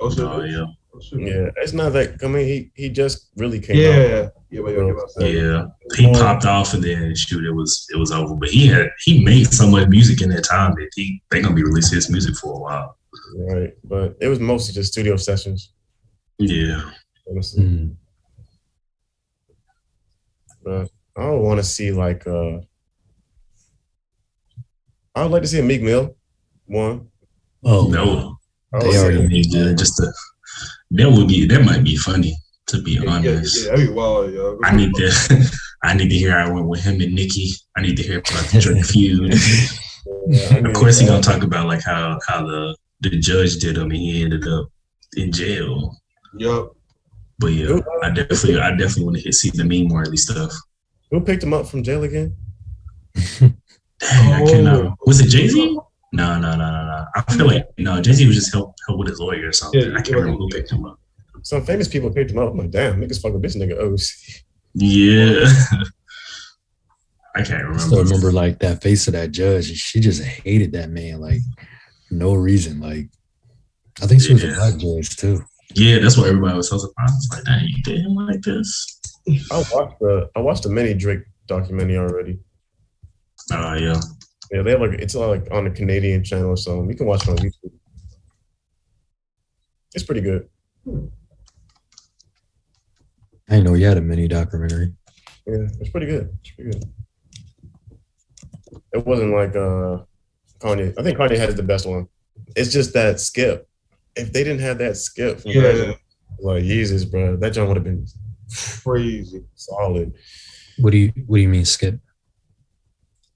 Oh, oh yeah. Yeah, it's not that. I mean, he he just really came. Yeah, out. yeah, yeah. yeah. He popped off and then shoot, it was it was over. But he had he made so much music in that time that he they gonna be releasing his music for a while. Right, but it was mostly just studio sessions. Yeah. Mm. But I don't want to see like uh I would like to see a Meek Mill one. Oh no, they oh, already need good. Just to that would be that might be funny to be yeah, honest. Yeah, yeah, wild, yo. I need to [laughs] I need to hear I went with him and Nicki. I need to hear about the Drake feud. [laughs] Yeah, of course, he gonna talk about like how how the the judge did him and he ended up in jail. Yep. But yeah, I definitely I definitely want to see the meme Marley stuff. Who picked him up from jail again? [laughs] Dang, I cannot. Oh. Was it Jay Z? No, no, no, no, no. I feel like no. Jay Z was just help help with his lawyer or something. Yeah, I can't remember who picked him up. Some famous people picked him up. I'm like, damn, niggas fucking bitch nigga O's. Yeah. [laughs] I can't remember. I still remember like that face of that judge. She just hated that man, like no reason. Like I think she yeah. was a black judge too. Yeah, that's what everybody was so surprised. It's like, dang, you did him like this. I watched the I watched the mini Drake documentary already. Oh uh, yeah. Yeah, they have like it's like on the Canadian channel, so you can watch it on YouTube. It's pretty good. I know you had a mini documentary. Yeah, it's pretty good. It's pretty good. It wasn't like uh Kanye. I think Kanye has the best one. It's just that skip. If they didn't have that skip from yeah. like Jesus, bro, that joint would have been crazy, solid. What do you What do you mean skip?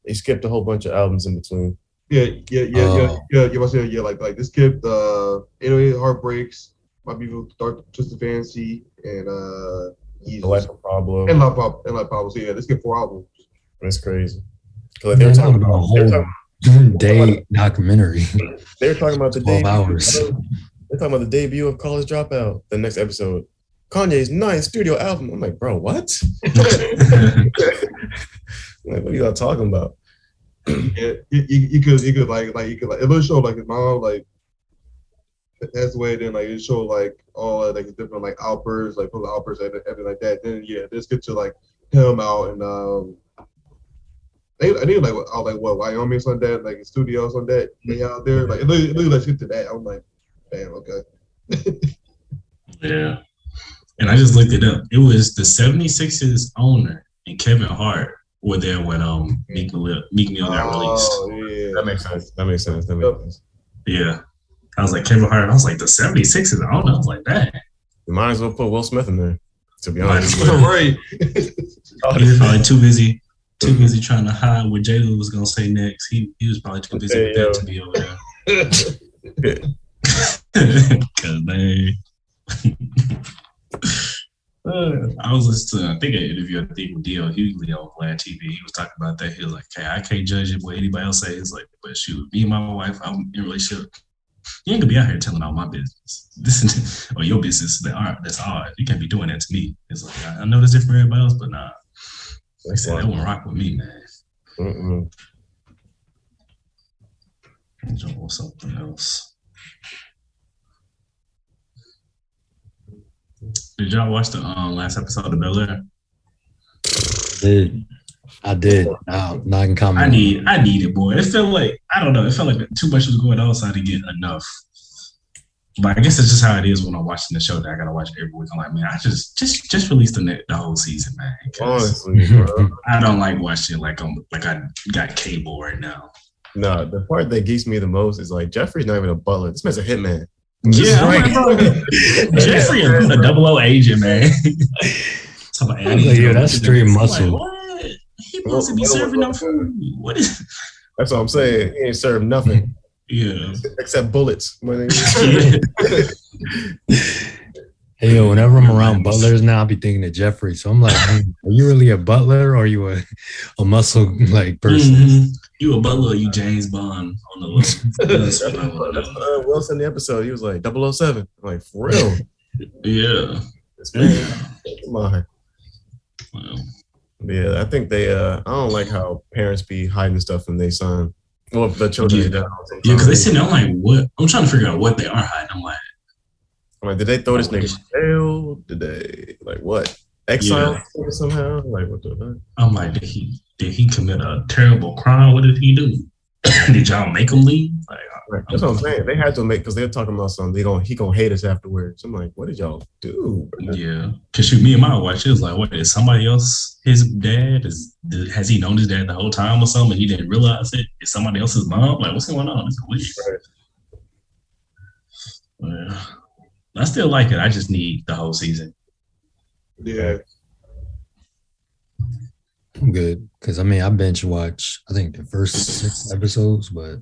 They skipped a whole bunch of albums in between. Yeah, yeah, yeah, oh. yeah, yeah. You must say yeah, like like they skipped uh 808 Heartbreaks, My Beautiful Dark Twisted Fantasy, and uh the Life of Pablo. And Life Pablo. And Life Pablo. So yeah, they skipped four albums. That's crazy. Like they were talking about a whole day documentary. [laughs] They were talking about the day hours. They're talking about the debut of College Dropout. The next episode, Kanye's ninth studio album. I'm like, bro, what? [laughs] [laughs] Like, what are y'all talking about? yeah, you, you, could, you could like, like you could like, it would show like his mom like that's the way. Then like it showed like all like different like outbursts, like full outbursts and everything like that. Then yeah, just get to like him out and um. They, I think like out like what Wyoming on that, like studios on that, they out there. Like it literally, it literally like to that. I'm like, damn, okay. yeah. And I just looked it up. It was the 76ers owner and Kevin Hart were there when um Meek Mill, Meek Mill got released. Oh, yeah. That makes sense. That makes sense. That makes sense. Yeah. I was like Kevin Hart. I was like the 76ers. I don't know. I was like that. You might as well put Will Smith in there. To be honest, [laughs] right? [laughs] he was probably too busy, too busy trying to hide what Jalen was gonna say next. He he was probably too busy hey, with that to be over there. [laughs] Cause they. Uh, I was listening to, I think, an interview, I think, with D.L. Hughley on Vlad TV. He was talking about that. He was like, hey, I can't judge it what anybody else says. Like, but shoot, me and my wife, I'm in a relationship. You ain't gonna be out here telling all my business. This or your business that are that's odd. You can't be doing that to me. It's like I, I know there's different for everybody else, but nah. Like I said, that won't rock with me, man. Mm-mm. something else. Did y'all watch the um, last episode of Bel Air? Did I did. Now, now I can comment. I need, I need it, boy. It felt like I don't know. It felt like too much was going on, so I didn't get enough. But I guess it's just how it is when I'm watching the show that I gotta watch every week. I'm like, man, I just just just release the net, the whole season, man. Honestly, bro. [laughs] I don't like watching like I'm like I got cable right now. no, the part that geeks me the most is like Geoffrey's not even a butler. This man's a hitman. Yeah, I'm like, [laughs] Geoffrey is a double O agent, man. [laughs] So I'm like, I Like, to that's look at street this. I'm muscle. Like, what? He supposed to be serving them food. What is? [laughs] That's what I'm saying. He ain't served nothing Yeah. except bullets. My nigga. Hey, yo, whenever I'm around butlers now, I'll be thinking of Geoffrey. So I'm like, "Man, are you really a butler or are you a, a muscle like person? Mhm. You a butler, you James Bond on the list. [laughs] That's what uh, Will said in the episode. He was like 007. I'm like, for real? yeah. This man, come on. Well, Yeah, I think they. uh I don't like how parents be hiding stuff from their son. Well, the children. Yeah. they yeah, because they sometimes. sitting there, I'm like, what? I'm trying to figure out what they are hiding. I'm like, I'm like, did they throw this nigga in jail? Did they like what? Exile him somehow? Like what the fuck? I'm like, did he did he commit a terrible crime? What did he do? [coughs] did y'all make him leave? Like, Right. That's what I'm saying. They had to make because they're talking about something. They going he gonna hate us afterwards. I'm like, what did y'all do? bro? yeah. Cause shoot, me and my wife, she was like, what is somebody else his dad? Is has he known his dad the whole time or something? And he didn't realize it. Is somebody else's mom? Like, what's going on? It's weird. Yeah. I still like it. I just need the whole season. Yeah. I'm good because I mean I bench watch I think the first six episodes, but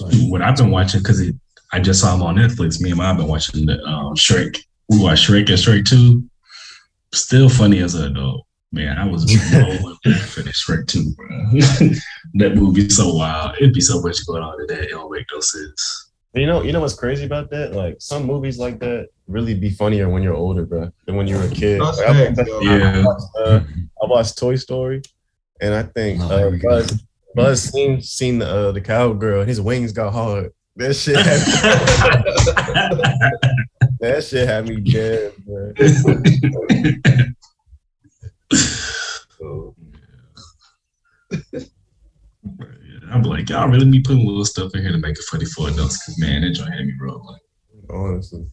like, What I've been watching, because I just saw him on Netflix. Me and mom been watching the um, Shrek. We watched Shrek and Shrek 2. Still funny as an adult. Man, I was [laughs] rolling back for this Shrek 2, bro. [laughs] that movie so wild. It'd be so much going on today. It don't make no sense. You know, you know what's crazy about that? Like some movies like that really be funnier when you're older, bro, than when you were a kid. Like, I, facts, yo. Yeah. watched, uh, I watched Toy Story, and I think Oh, here uh. Buzz, Buzz seen seen the uh, the cowgirl, and his wings got hard. That shit, had, [laughs] that shit had me dead, bro. [laughs] I'm like, y'all really be putting little stuff in here to make it funny for adults. Cause man, that joint had me rolling. Honestly,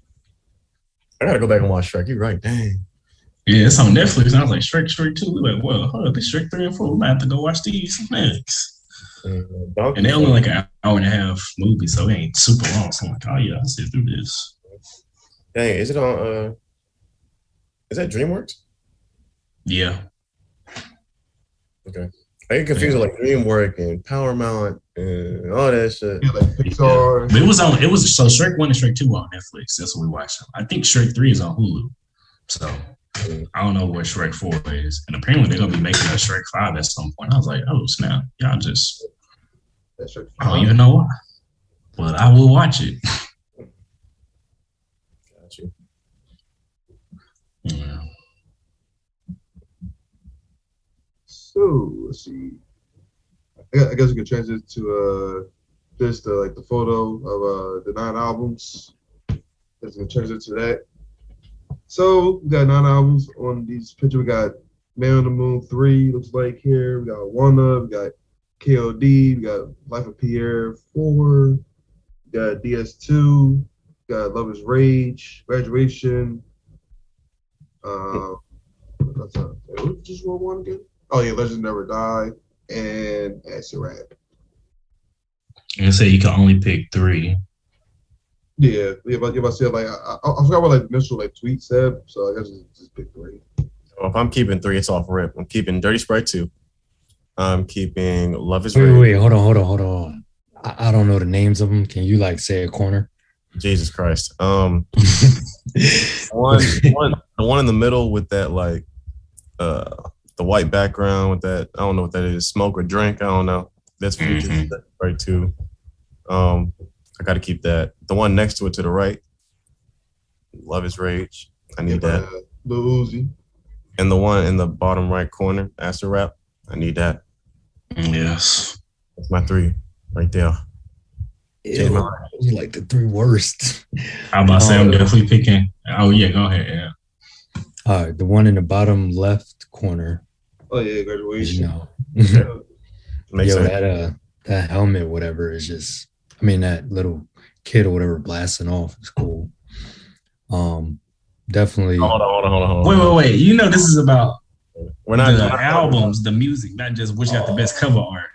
I gotta go back and watch Shrek. You're right, dang. Yeah, it's on Netflix. And I was like, Shrek, Shrek 2. We're like, well, hold up, it's Shrek 3 and 4. We might have to go watch these next. And, Donkey And they only like an hour and a half movie, so it ain't super long. So I'm like, oh yeah, I'll sit through this. dang, is it on? uh Is that DreamWorks? Yeah. I get confused with like DreamWorks and Power Paramount and all that shit. Yeah, like Pixar. But it was on it was so Shrek 1 and Shrek 2 on Netflix. That's what we watched. I think Shrek 3 is on Hulu. So mm. I don't know what Shrek 4 is. And apparently they're gonna be making a Shrek 5 at some point. I was like, oh snap. Y'all just I don't even know why. But I will watch it. Got you. Yeah. So let's see. I guess, I guess we can transition to uh just uh, like the photo of uh the nine albums. Let's transition to that. So we got nine albums on these pictures. We got Man on the Moon three looks like here. We got Wunna. We got KOD. We got Life of Pi'erre four. We got DS two. We got Love Is Rage. Graduation. Um, that's not, just roll one again. Oh yeah, Legends Never Die and Acid Rap. And say you can only pick three. Yeah, yeah, but yeah, but see, like I, I, I forgot what like the initial like tweet said, so I guess just, just pick three. Well, if I'm keeping three, it's off rip. I'm keeping Dirty Sprite two. I'm keeping Love Is wait, Rage. wait, wait, hold on, hold on, hold on. I, I don't know the names of them. Can you like say a corner? Jesus Christ. Um, [laughs] one, one, the one in the middle with that like, uh, the white background with that. I don't know what that is. Smoke or drink. I don't know. That's features Mhm. right too. Um, I got to keep that. The one next to it to the right. Love is rage. I need Yeah, that. uh, Lil Uzi. And the one in the bottom right corner, Acid Rap. I need that. Yes. That's my three right there. Ew, those are like the three worst. I'm about to say I'm Oh. definitely picking. Oh yeah, go ahead. Yeah. All right, the one in the bottom left corner. Oh yeah, is, graduation. You know, Makes [laughs] yo, sense. that uh, that helmet, whatever, is just. I mean, that little kid or whatever blasting off is cool. Um, definitely. Hold on, hold on, hold on, hold on. Wait, wait, wait. You know this is about We're not the not- albums, the music, not just which got the best cover art.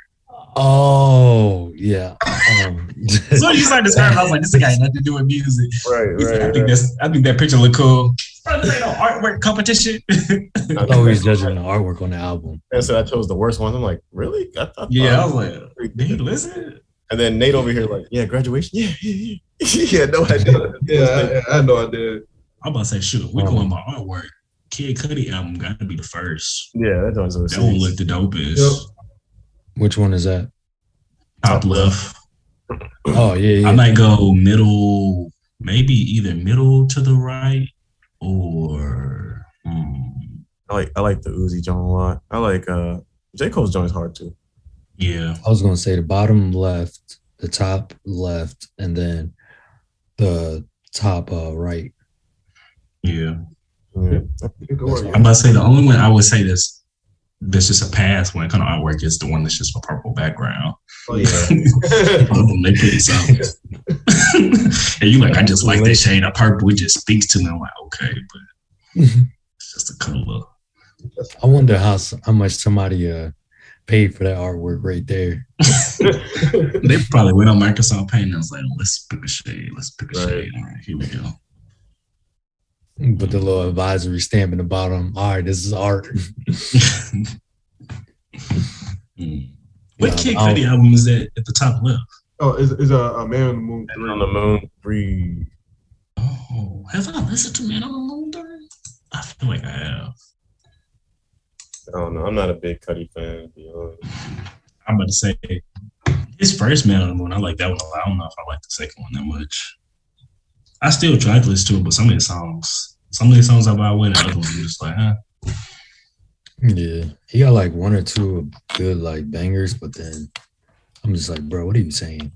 Oh yeah. Um, [laughs] So you started describing, I was like, this got nothing to do with music. Right, He said, I right, think right. that's I think that picture look cool. Bro, this ain't no artwork competition. [laughs] always judging the artwork on the album. And so I chose the worst one. I'm like, really? I, I yeah, I thought- was like, did you listen? And then Nate over here, like, yeah, graduation. Yeah, yeah, yeah. [laughs] he had no idea. [laughs] Yeah, I, I had no idea. I'm about to say, shoot, we Um, going by artwork. Kid Cudi album got to be the first. yeah, that was That one looked the dopest. Yep. Which one is that? Top left. Oh yeah, yeah. I might go middle, maybe either middle to the right or hmm, I like I like the Uzi John a lot. I like uh J. Cole's joint is hard too. yeah. I was gonna say the bottom left, the top left, and then the top uh, right. Yeah. Yeah. You can work. I'm about to say the only one I would say this that's just a pass when it comes to artwork is the one that's just a purple background. Oh, yeah. they pretty solid. [laughs] and you like, I just like this shade of purple. It just speaks to me. I'm like, okay, but it's just a color. I wonder how how much somebody uh paid for that artwork right there. [laughs] They probably went on Microsoft Paint and was like, let's pick a shade. Let's pick a Right. shade. All right, here we go. But the little advisory stamp in the bottom. All right, this is art. [laughs] Mm. What Yeah, Kid I'll- Cudi album is that at the top left? Oh, is is a, a man on the moon And on the moon, three. Oh, have I listened to Man on the Moon during? I feel like I have. I don't know. I'm not a big Cudi fan. To be honest. I'm about to say his first Man on the Moon. I like that one a lot. I don't know if I like the second one that much. I still try to listen to it, but some of the songs, some of the songs I buy with, and other ones I'm just like, huh? Yeah, he got like one or two good like bangers, but then I'm just like, bro, what are you saying?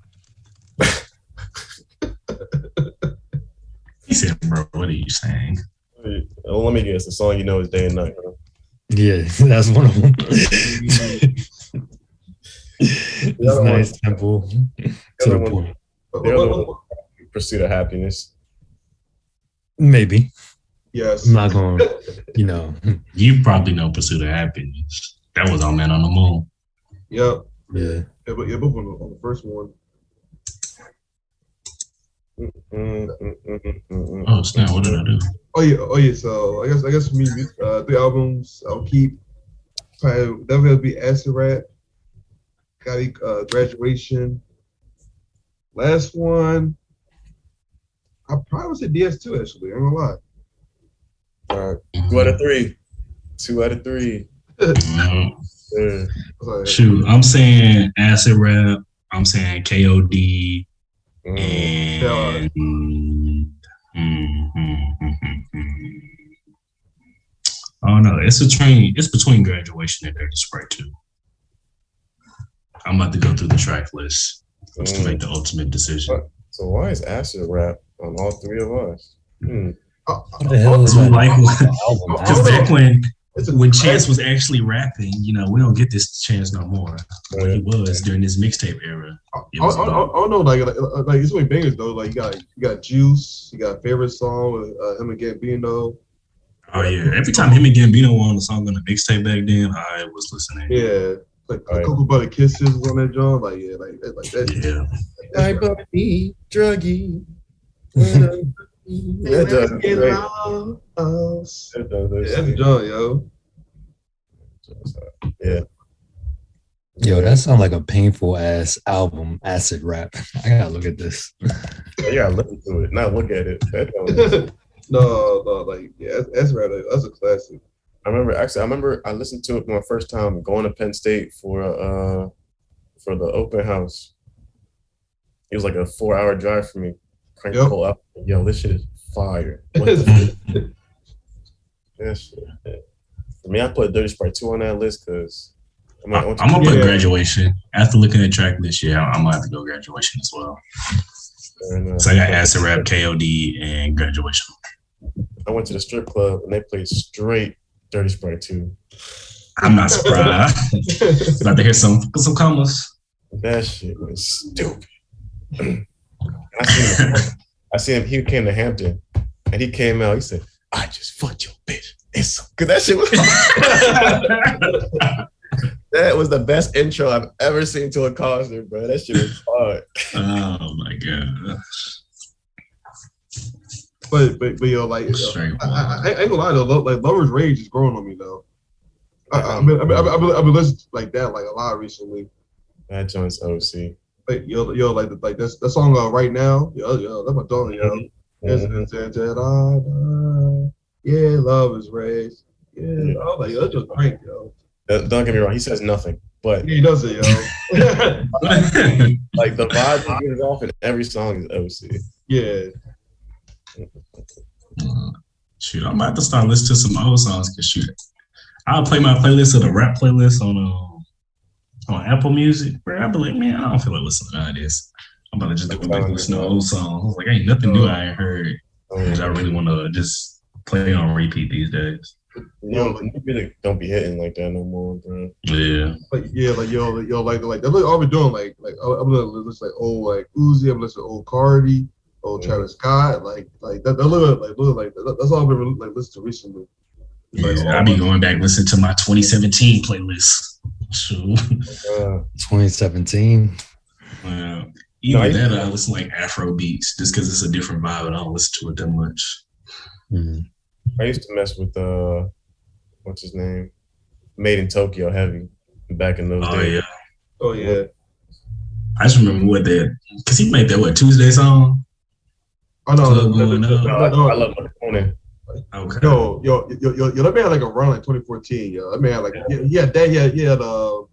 He said, "Bro, what are you saying?" Well, let me guess. The song you know is Day and Night. Huh? Yeah, [laughs] that's one of them. [laughs] The it's other one- nice, simple, to other the point. The other one, Pursuit of Happiness. Maybe Yes. I'm not going. to You know, You probably know "Pursuit of Happiness." That was on Man on the Moon. Yep. yeah. Yeah, but yeah, both on the, on the first one. Mm, mm, mm, Oh snap! What did I do? Oh yeah, oh yeah. So I guess I guess for me, uh, three albums I'll keep. Probably definitely have to be Acid Rap. Got uh, graduation. Last one. I probably would say DS2 actually. I'm gonna lie. All right. Two out of three. Two out of three. [laughs] Mhm. Yeah. Shoot, I'm saying acid rap. I'm saying KOD Mm. and. Oh no, it's a train. It's between graduation and Dirty Sprite too. I'm about to go through the track list just to Mm. make the ultimate decision. So why is acid rap on all three of us? Hmm. uh, What the hell is So that like- album? Because back when when Chance was actually rapping, you know, we don't get this chance no more. When he Yeah. was during this mixtape era. I, don't know, like, like, like it's so many bangers though. Like you got you got Juice, you got favorite song with uh, him and Gambino. Oh yeah. Every time him and Gambino were on the song on the mixtape back then, I was listening. Yeah, like Right. Cocoa Butter Kisses on that joint. Like yeah, like that, like that. Yeah. I that's bought me druggy. Yeah, That does, get right. out us. That does, Yeah, that's that's the it. joint, yo. Yeah. Yo, that sounds like a painful ass album, acid rap. [laughs] I gotta look at this. You gotta listen to it, not look at it. [laughs] No, no, like yeah, that's, that's right. That's a classic. I remember actually. I remember I listened to it my first time going to Penn State for uh for the open house. It was like a four hour drive for me. Crank the Yep. whole up. Yo, this shit is fire. [laughs] What the Yes. For me, I put Dirty Sprite 2 on that list because I'm, I'm gonna put yeah. graduation after looking at track this year. I'm gonna have to go graduation as well. So I got acid rap, KOD, and graduation. I went to the strip club and they played straight Dirty Sprite 2. I'm not surprised. [laughs] About to hear some some commas. That shit was stupid. [clears throat] I seen him. I seen him. He came to Hampton, and he came out. He said, "I just fucked your bitch." It's so good. That shit was. that was the best intro I've ever seen to a concert, bro. That shit was hard. oh my god. But but but yo, like yo, I, I, I, ain't gonna lie though, like Lover's Rage is growing on me though. I, I, mean, I, mean, I've been, I've been listening like that like a lot recently. That joint's OC. Like yo, yo, like like that's that song uh, right now. Yo, yo, that's my dog, yo. Mm-hmm. Yeah, love is rage. Yeah, yeah. I like, yo, that's just great, yo. Don't get me wrong, he says nothing, but he does it, yo. [laughs] [laughs] like the vibe he gives off in every song is OC. Yeah. Uh, shoot, I'm about to start listening to some old songs. Cause shoot, I'll play my playlist of the rap playlist on uh, on Apple Music. Where I be like, man, I don't feel like listening to this. I'm about to just go back and listen to old songs. Like, ain't nothing new I ain't heard. Cause I really want to just play on repeat these days. Yo, you really don't be hitting like that no more, bro. Yeah. Like yeah, like yo, yo, like like that's what I've been doing. Like like I'm gonna listen like old like Uzi, I'm listening to old Cardi, old yeah. Travis Scott, like like that. That look like look like that, that's all I've been like listening to recently. Like, I'll be going back listening to my 2017 playlist. Sure. Uh, 2017. Well, either no, that I listen like Afro beats just because it's a different vibe and I don't listen to it that much. Mm-hmm. I used to mess with uh, what's his name, Made in Tokyo Heavy, back in those oh, days. Yeah. Oh yeah. I just remember what that because he made that what Tuesday song. Oh no, no, no, no, no, no, I love it. Okay. Yo, yo, yo, yo, yo, that man had like a run like 2014. Yo, that man had like yeah, yeah, that yeah, yeah, the.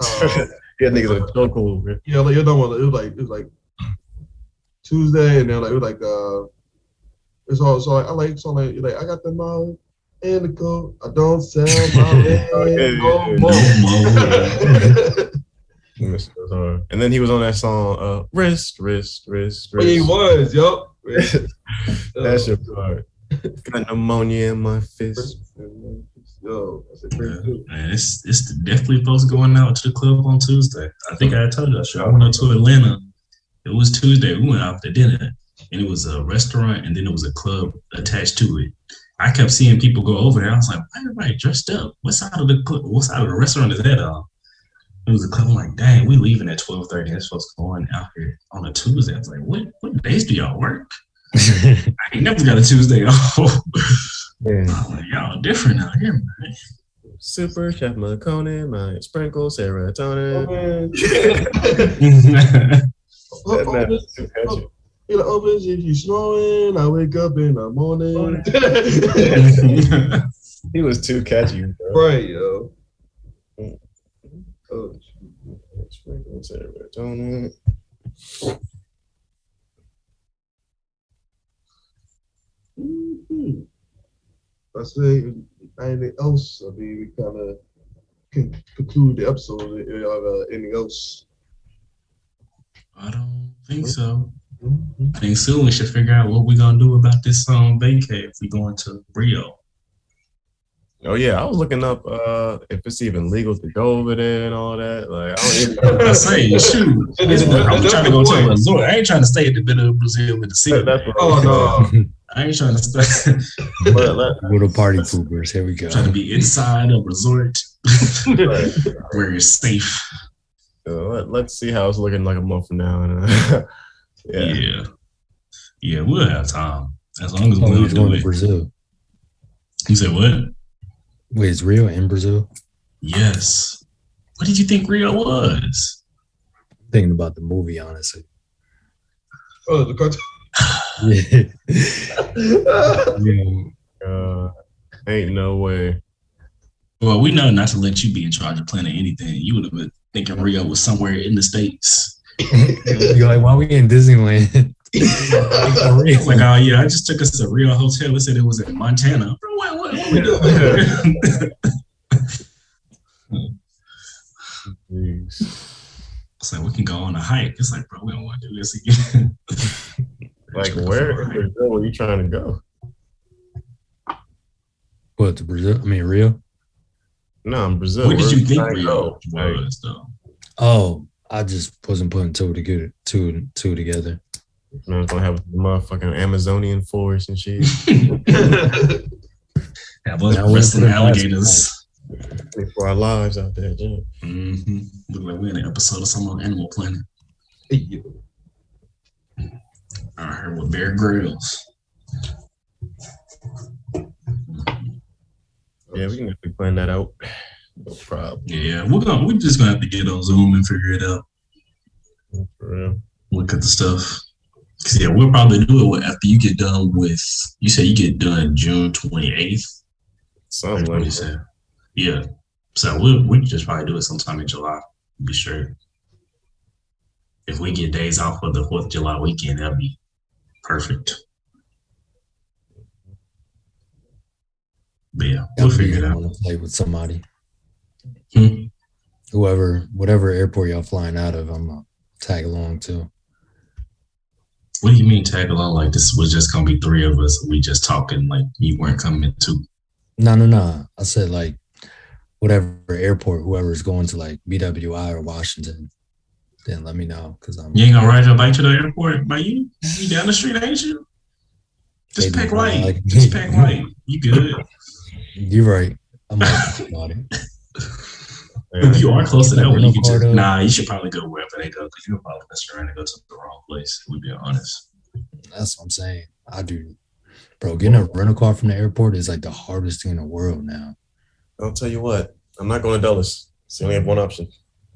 Uh, yeah, niggas like so cool. Man. Yeah, like you know what? It was like it was like Tuesday, and then like it was like uh it's all so like, I like so like like I got the mouth and the go. I don't sell my [laughs] no more. [laughs] and then he was on that song, uh, wrist, wrist, wrist, wrist. Oh, he was, yup. That's your part. Got pneumonia in my fist. Yo, man, it's it's definitely supposed to going out to the club on Tuesday. I think I told you, I went out to Atlanta. It was Tuesday. We went out to dinner and it was a restaurant and then it was a club attached to it. I kept seeing people go over there. I was like, why everybody dressed up? What side of the club, what side of the restaurant is that on? It was a club. I'm like, dang, we leaving at 12:30. That's supposed to going out here on a Tuesday. I was like, what what days do y'all work? I ain't never got a Tuesday off. [laughs] yeah. like, y'all different out here, man. Super Chef Marconi, my sprinkle serotonin. [laughs] that it opens if you snoring. I wake up in the morning. [laughs] he was too catchy, bro. Right, yo. Oh, mm-hmm. I say anything else, I mean, we kind of can conclude the episode. Uh, anything else? I don't think so. I think soon we should figure out what we're gonna do about this um vacay if we go into Rio. Oh yeah, I was looking up uh if it's even legal to go over there and all that. Like I don't even know. [laughs] I say, shoot, [laughs] I'm trying to go to a resort. I ain't trying to stay at the middle of Brazil with the city. That's what oh no. [laughs] I ain't trying [laughs] to stay. Little party poopers. Here we go. Trying to be inside a resort [laughs] where you're safe. Uh, let, us see how it's looking like a month from now. [laughs] Yeah. yeah. Yeah, we'll have time. As long as oh, we'll do it. Brazil. You said what? Wait, is Rio in Brazil? Yes. What did you think Rio was? Thinking about the movie, honestly. Oh, the cartoon. Yeah. Uh, [laughs] ain't no way. Well, we know not to let you be in charge of planning anything. You would have been thinking Rio was somewhere in the States. [laughs] You're like, why are we in Disneyland? [laughs] like, oh yeah, I just took us to a real hotel. It said it was in Montana. Bro, what, what, what we doing? Jeez. It's like we can go on a hike. It's like, bro, we don't want to do this again. Like where in Brazil were you trying to go? What to Brazil? I mean Rio. No, in Brazil. Where did where you think trying to Rio go? Like, was though? Oh, I just wasn't putting two together. Two two together. Man, gonna have the motherfucking Amazonian forest and shit. [laughs] Have us Now we're wrestling alligators. for our lives out there, Jim. Mm-hmm. Look like we're in an episode of some on Animal Planet. Hey, I heard with Bear Grylls. Yeah, we can definitely plan that out. No problem. Yeah, we're gonna we're just gonna have to get on Zoom and figure it out. For real. Look at the stuff. 'Cause, yeah, we'll probably do it after you get done with. You say you get done June twenty eighth. Something What like you that. Yeah. So we'll we just probably do it sometime in July. Be sure. If we get days off for the Fourth of July weekend, that'd be perfect. But yeah, we'll figure it out. Want to play with somebody, Hmm. whoever, whatever airport y'all flying out of. I'm gonna tag along too. What do you mean tag along? Like this was just gonna be three of us. We just talking like you weren't coming too. No, no, no. I said like whatever airport, whoever's going to like BWI or Washington, then let me know because I'm. You ain't gonna ride your bike to the airport by you? You down the street, ain't you? Just They pack do light. like- Just pack light. You good? [laughs] You're right. I'm like about it. [laughs] If you are close to that one, you can just Rental car, though. nah. You should probably go wherever they go because you'll probably mess around and go to the wrong place. We be honest. That's what I'm saying. I do, bro. Getting a rental car from the airport is like the hardest thing in the world now. I'll tell you what. I'm not going to Dulles. So you only have one option.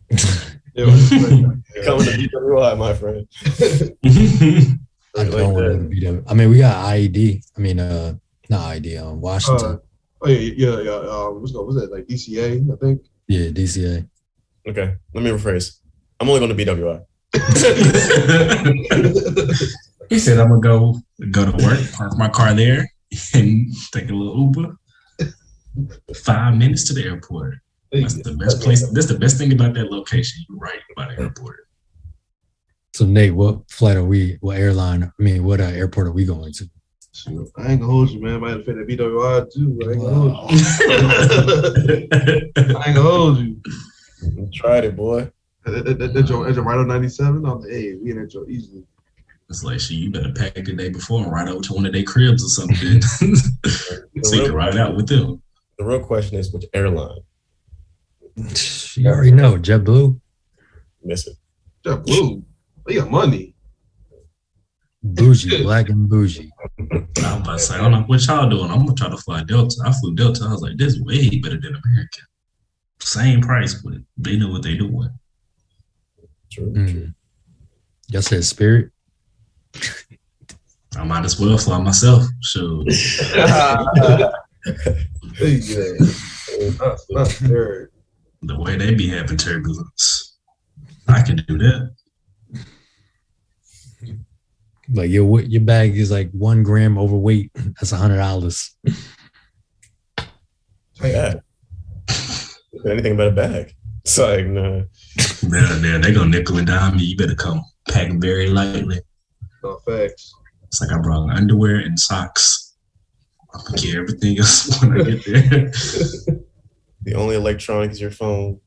[laughs] yeah, it's [laughs] like- Coming to BWI, my friend. I don't want that. to beat up. I mean, we got IED. I mean, uh, not IED. Um, Washington. uh, oh yeah, yeah, yeah. Um, what's called? What's that? Like DCA, I think. yeah, DCA. Okay, let me rephrase. I'm only going to BWI. [laughs] he said, "I'm gonna go go to work, park my car there, and take a little Uber. Five minutes to the airport. That's the best place. That's the best thing about that location. You're right by the airport. So Nate, what flight are we? What airline? I mean, what uh, airport are we going to? Shoot, I ain't gonna hold you, man. I might have fit at BWI too. I ain't gonna hold you. [laughs] I ain't gonna hold you. You tried it, boy. That, that, that, that joint, that joint right on 97. I'm like, hey, we in that joint easily. It's like, shit, you better pack the day before and ride over to one of their cribs or something. [laughs] [laughs] so you can ride out with them. The real question is which airline? You already know JetBlue, Miss it. That blue. They got money. bougie, black and bougie. I'm about to say, I don't know what y'all doing. I'm gonna try to fly Delta. I flew Delta. I was like, this is way better than American. Same price, but they know what they doing. True. true. Mm. Y'all said Spirit. I might as well fly myself. Sure. [laughs] [laughs] Hey, yeah. That's, that's very. The way they be having turbulence, I can do that. Like your your bag is like one gram overweight. [laughs] That's a hundred dollars. Yeah. Anything but a bag. It's like, nah. They're, they're, gonna nickel and dime me. You better come pack very lightly. No facts. It's like I brought underwear and socks. I'm gonna get everything [laughs] else when I get there. [laughs] The only electronic is your phone.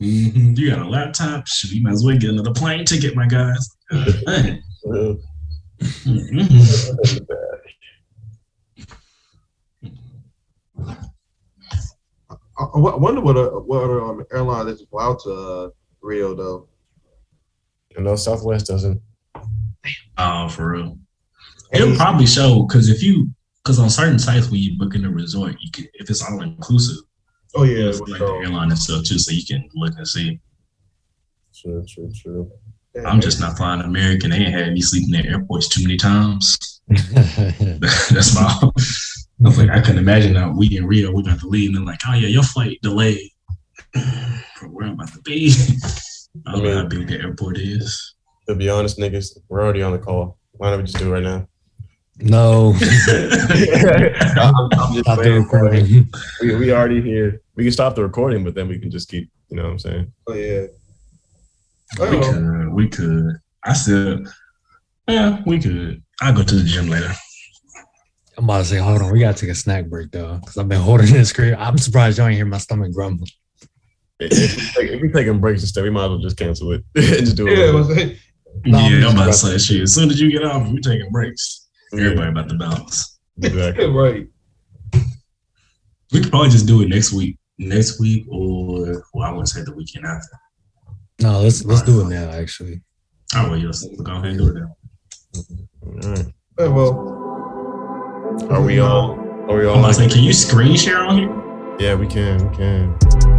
Mhm. You got a laptop? Shoot, you might as well get another plane ticket, my guys. Man. Uh, Mhm. I, I wonder what uh, what other um, airline that just fly out to uh, Rio though. I know Southwest doesn't. Oh, for real. It'll probably show because if you because on certain sites when you book in a resort, you can if it's all inclusive, Oh yeah, it's like the airline and stuff too, so you can look and see. True, true, true. I'm just not flying American. They ain't had me sleeping in airports too many times. [laughs] That's my. [laughs] I was like, I couldn't imagine that we in Rio, we about to leave, and they're like, oh yeah, your flight delayed from where I'm about to be. I don't know how big the airport is. To be honest, niggas, we're already on the call. Why don't we just do it right now? No, I'm, [laughs] I'm just stop the recording. we, we already here. We can stop the recording, but then we can just keep You know what I'm saying? Oh yeah. We oh. could. We could. I said, yeah, we could. I'll go to the gym later. I'm about to say, hold on, we gotta take a snack break though, because I've been holding this crib. I'm surprised y'all ain't hear my stomach grumble. If, if, we take, if we taking breaks and stuff, we might as well just cancel it [laughs] and just do it. Yeah, I was like, No, I'm yeah, I'm about to say shit. As soon as you get off, we taking breaks. Yeah, Everybody about to bounce. exactly. [laughs] right. We could probably just do it next week. Next week, or well, I wouldn't say the weekend after. No, let's let's do it now. Actually, Oh well, yes. Go ahead and do it then. All right. Yeah, well, Are we all? Are we all? I'm about to say, can you screen share on here? Yeah, we can. We can.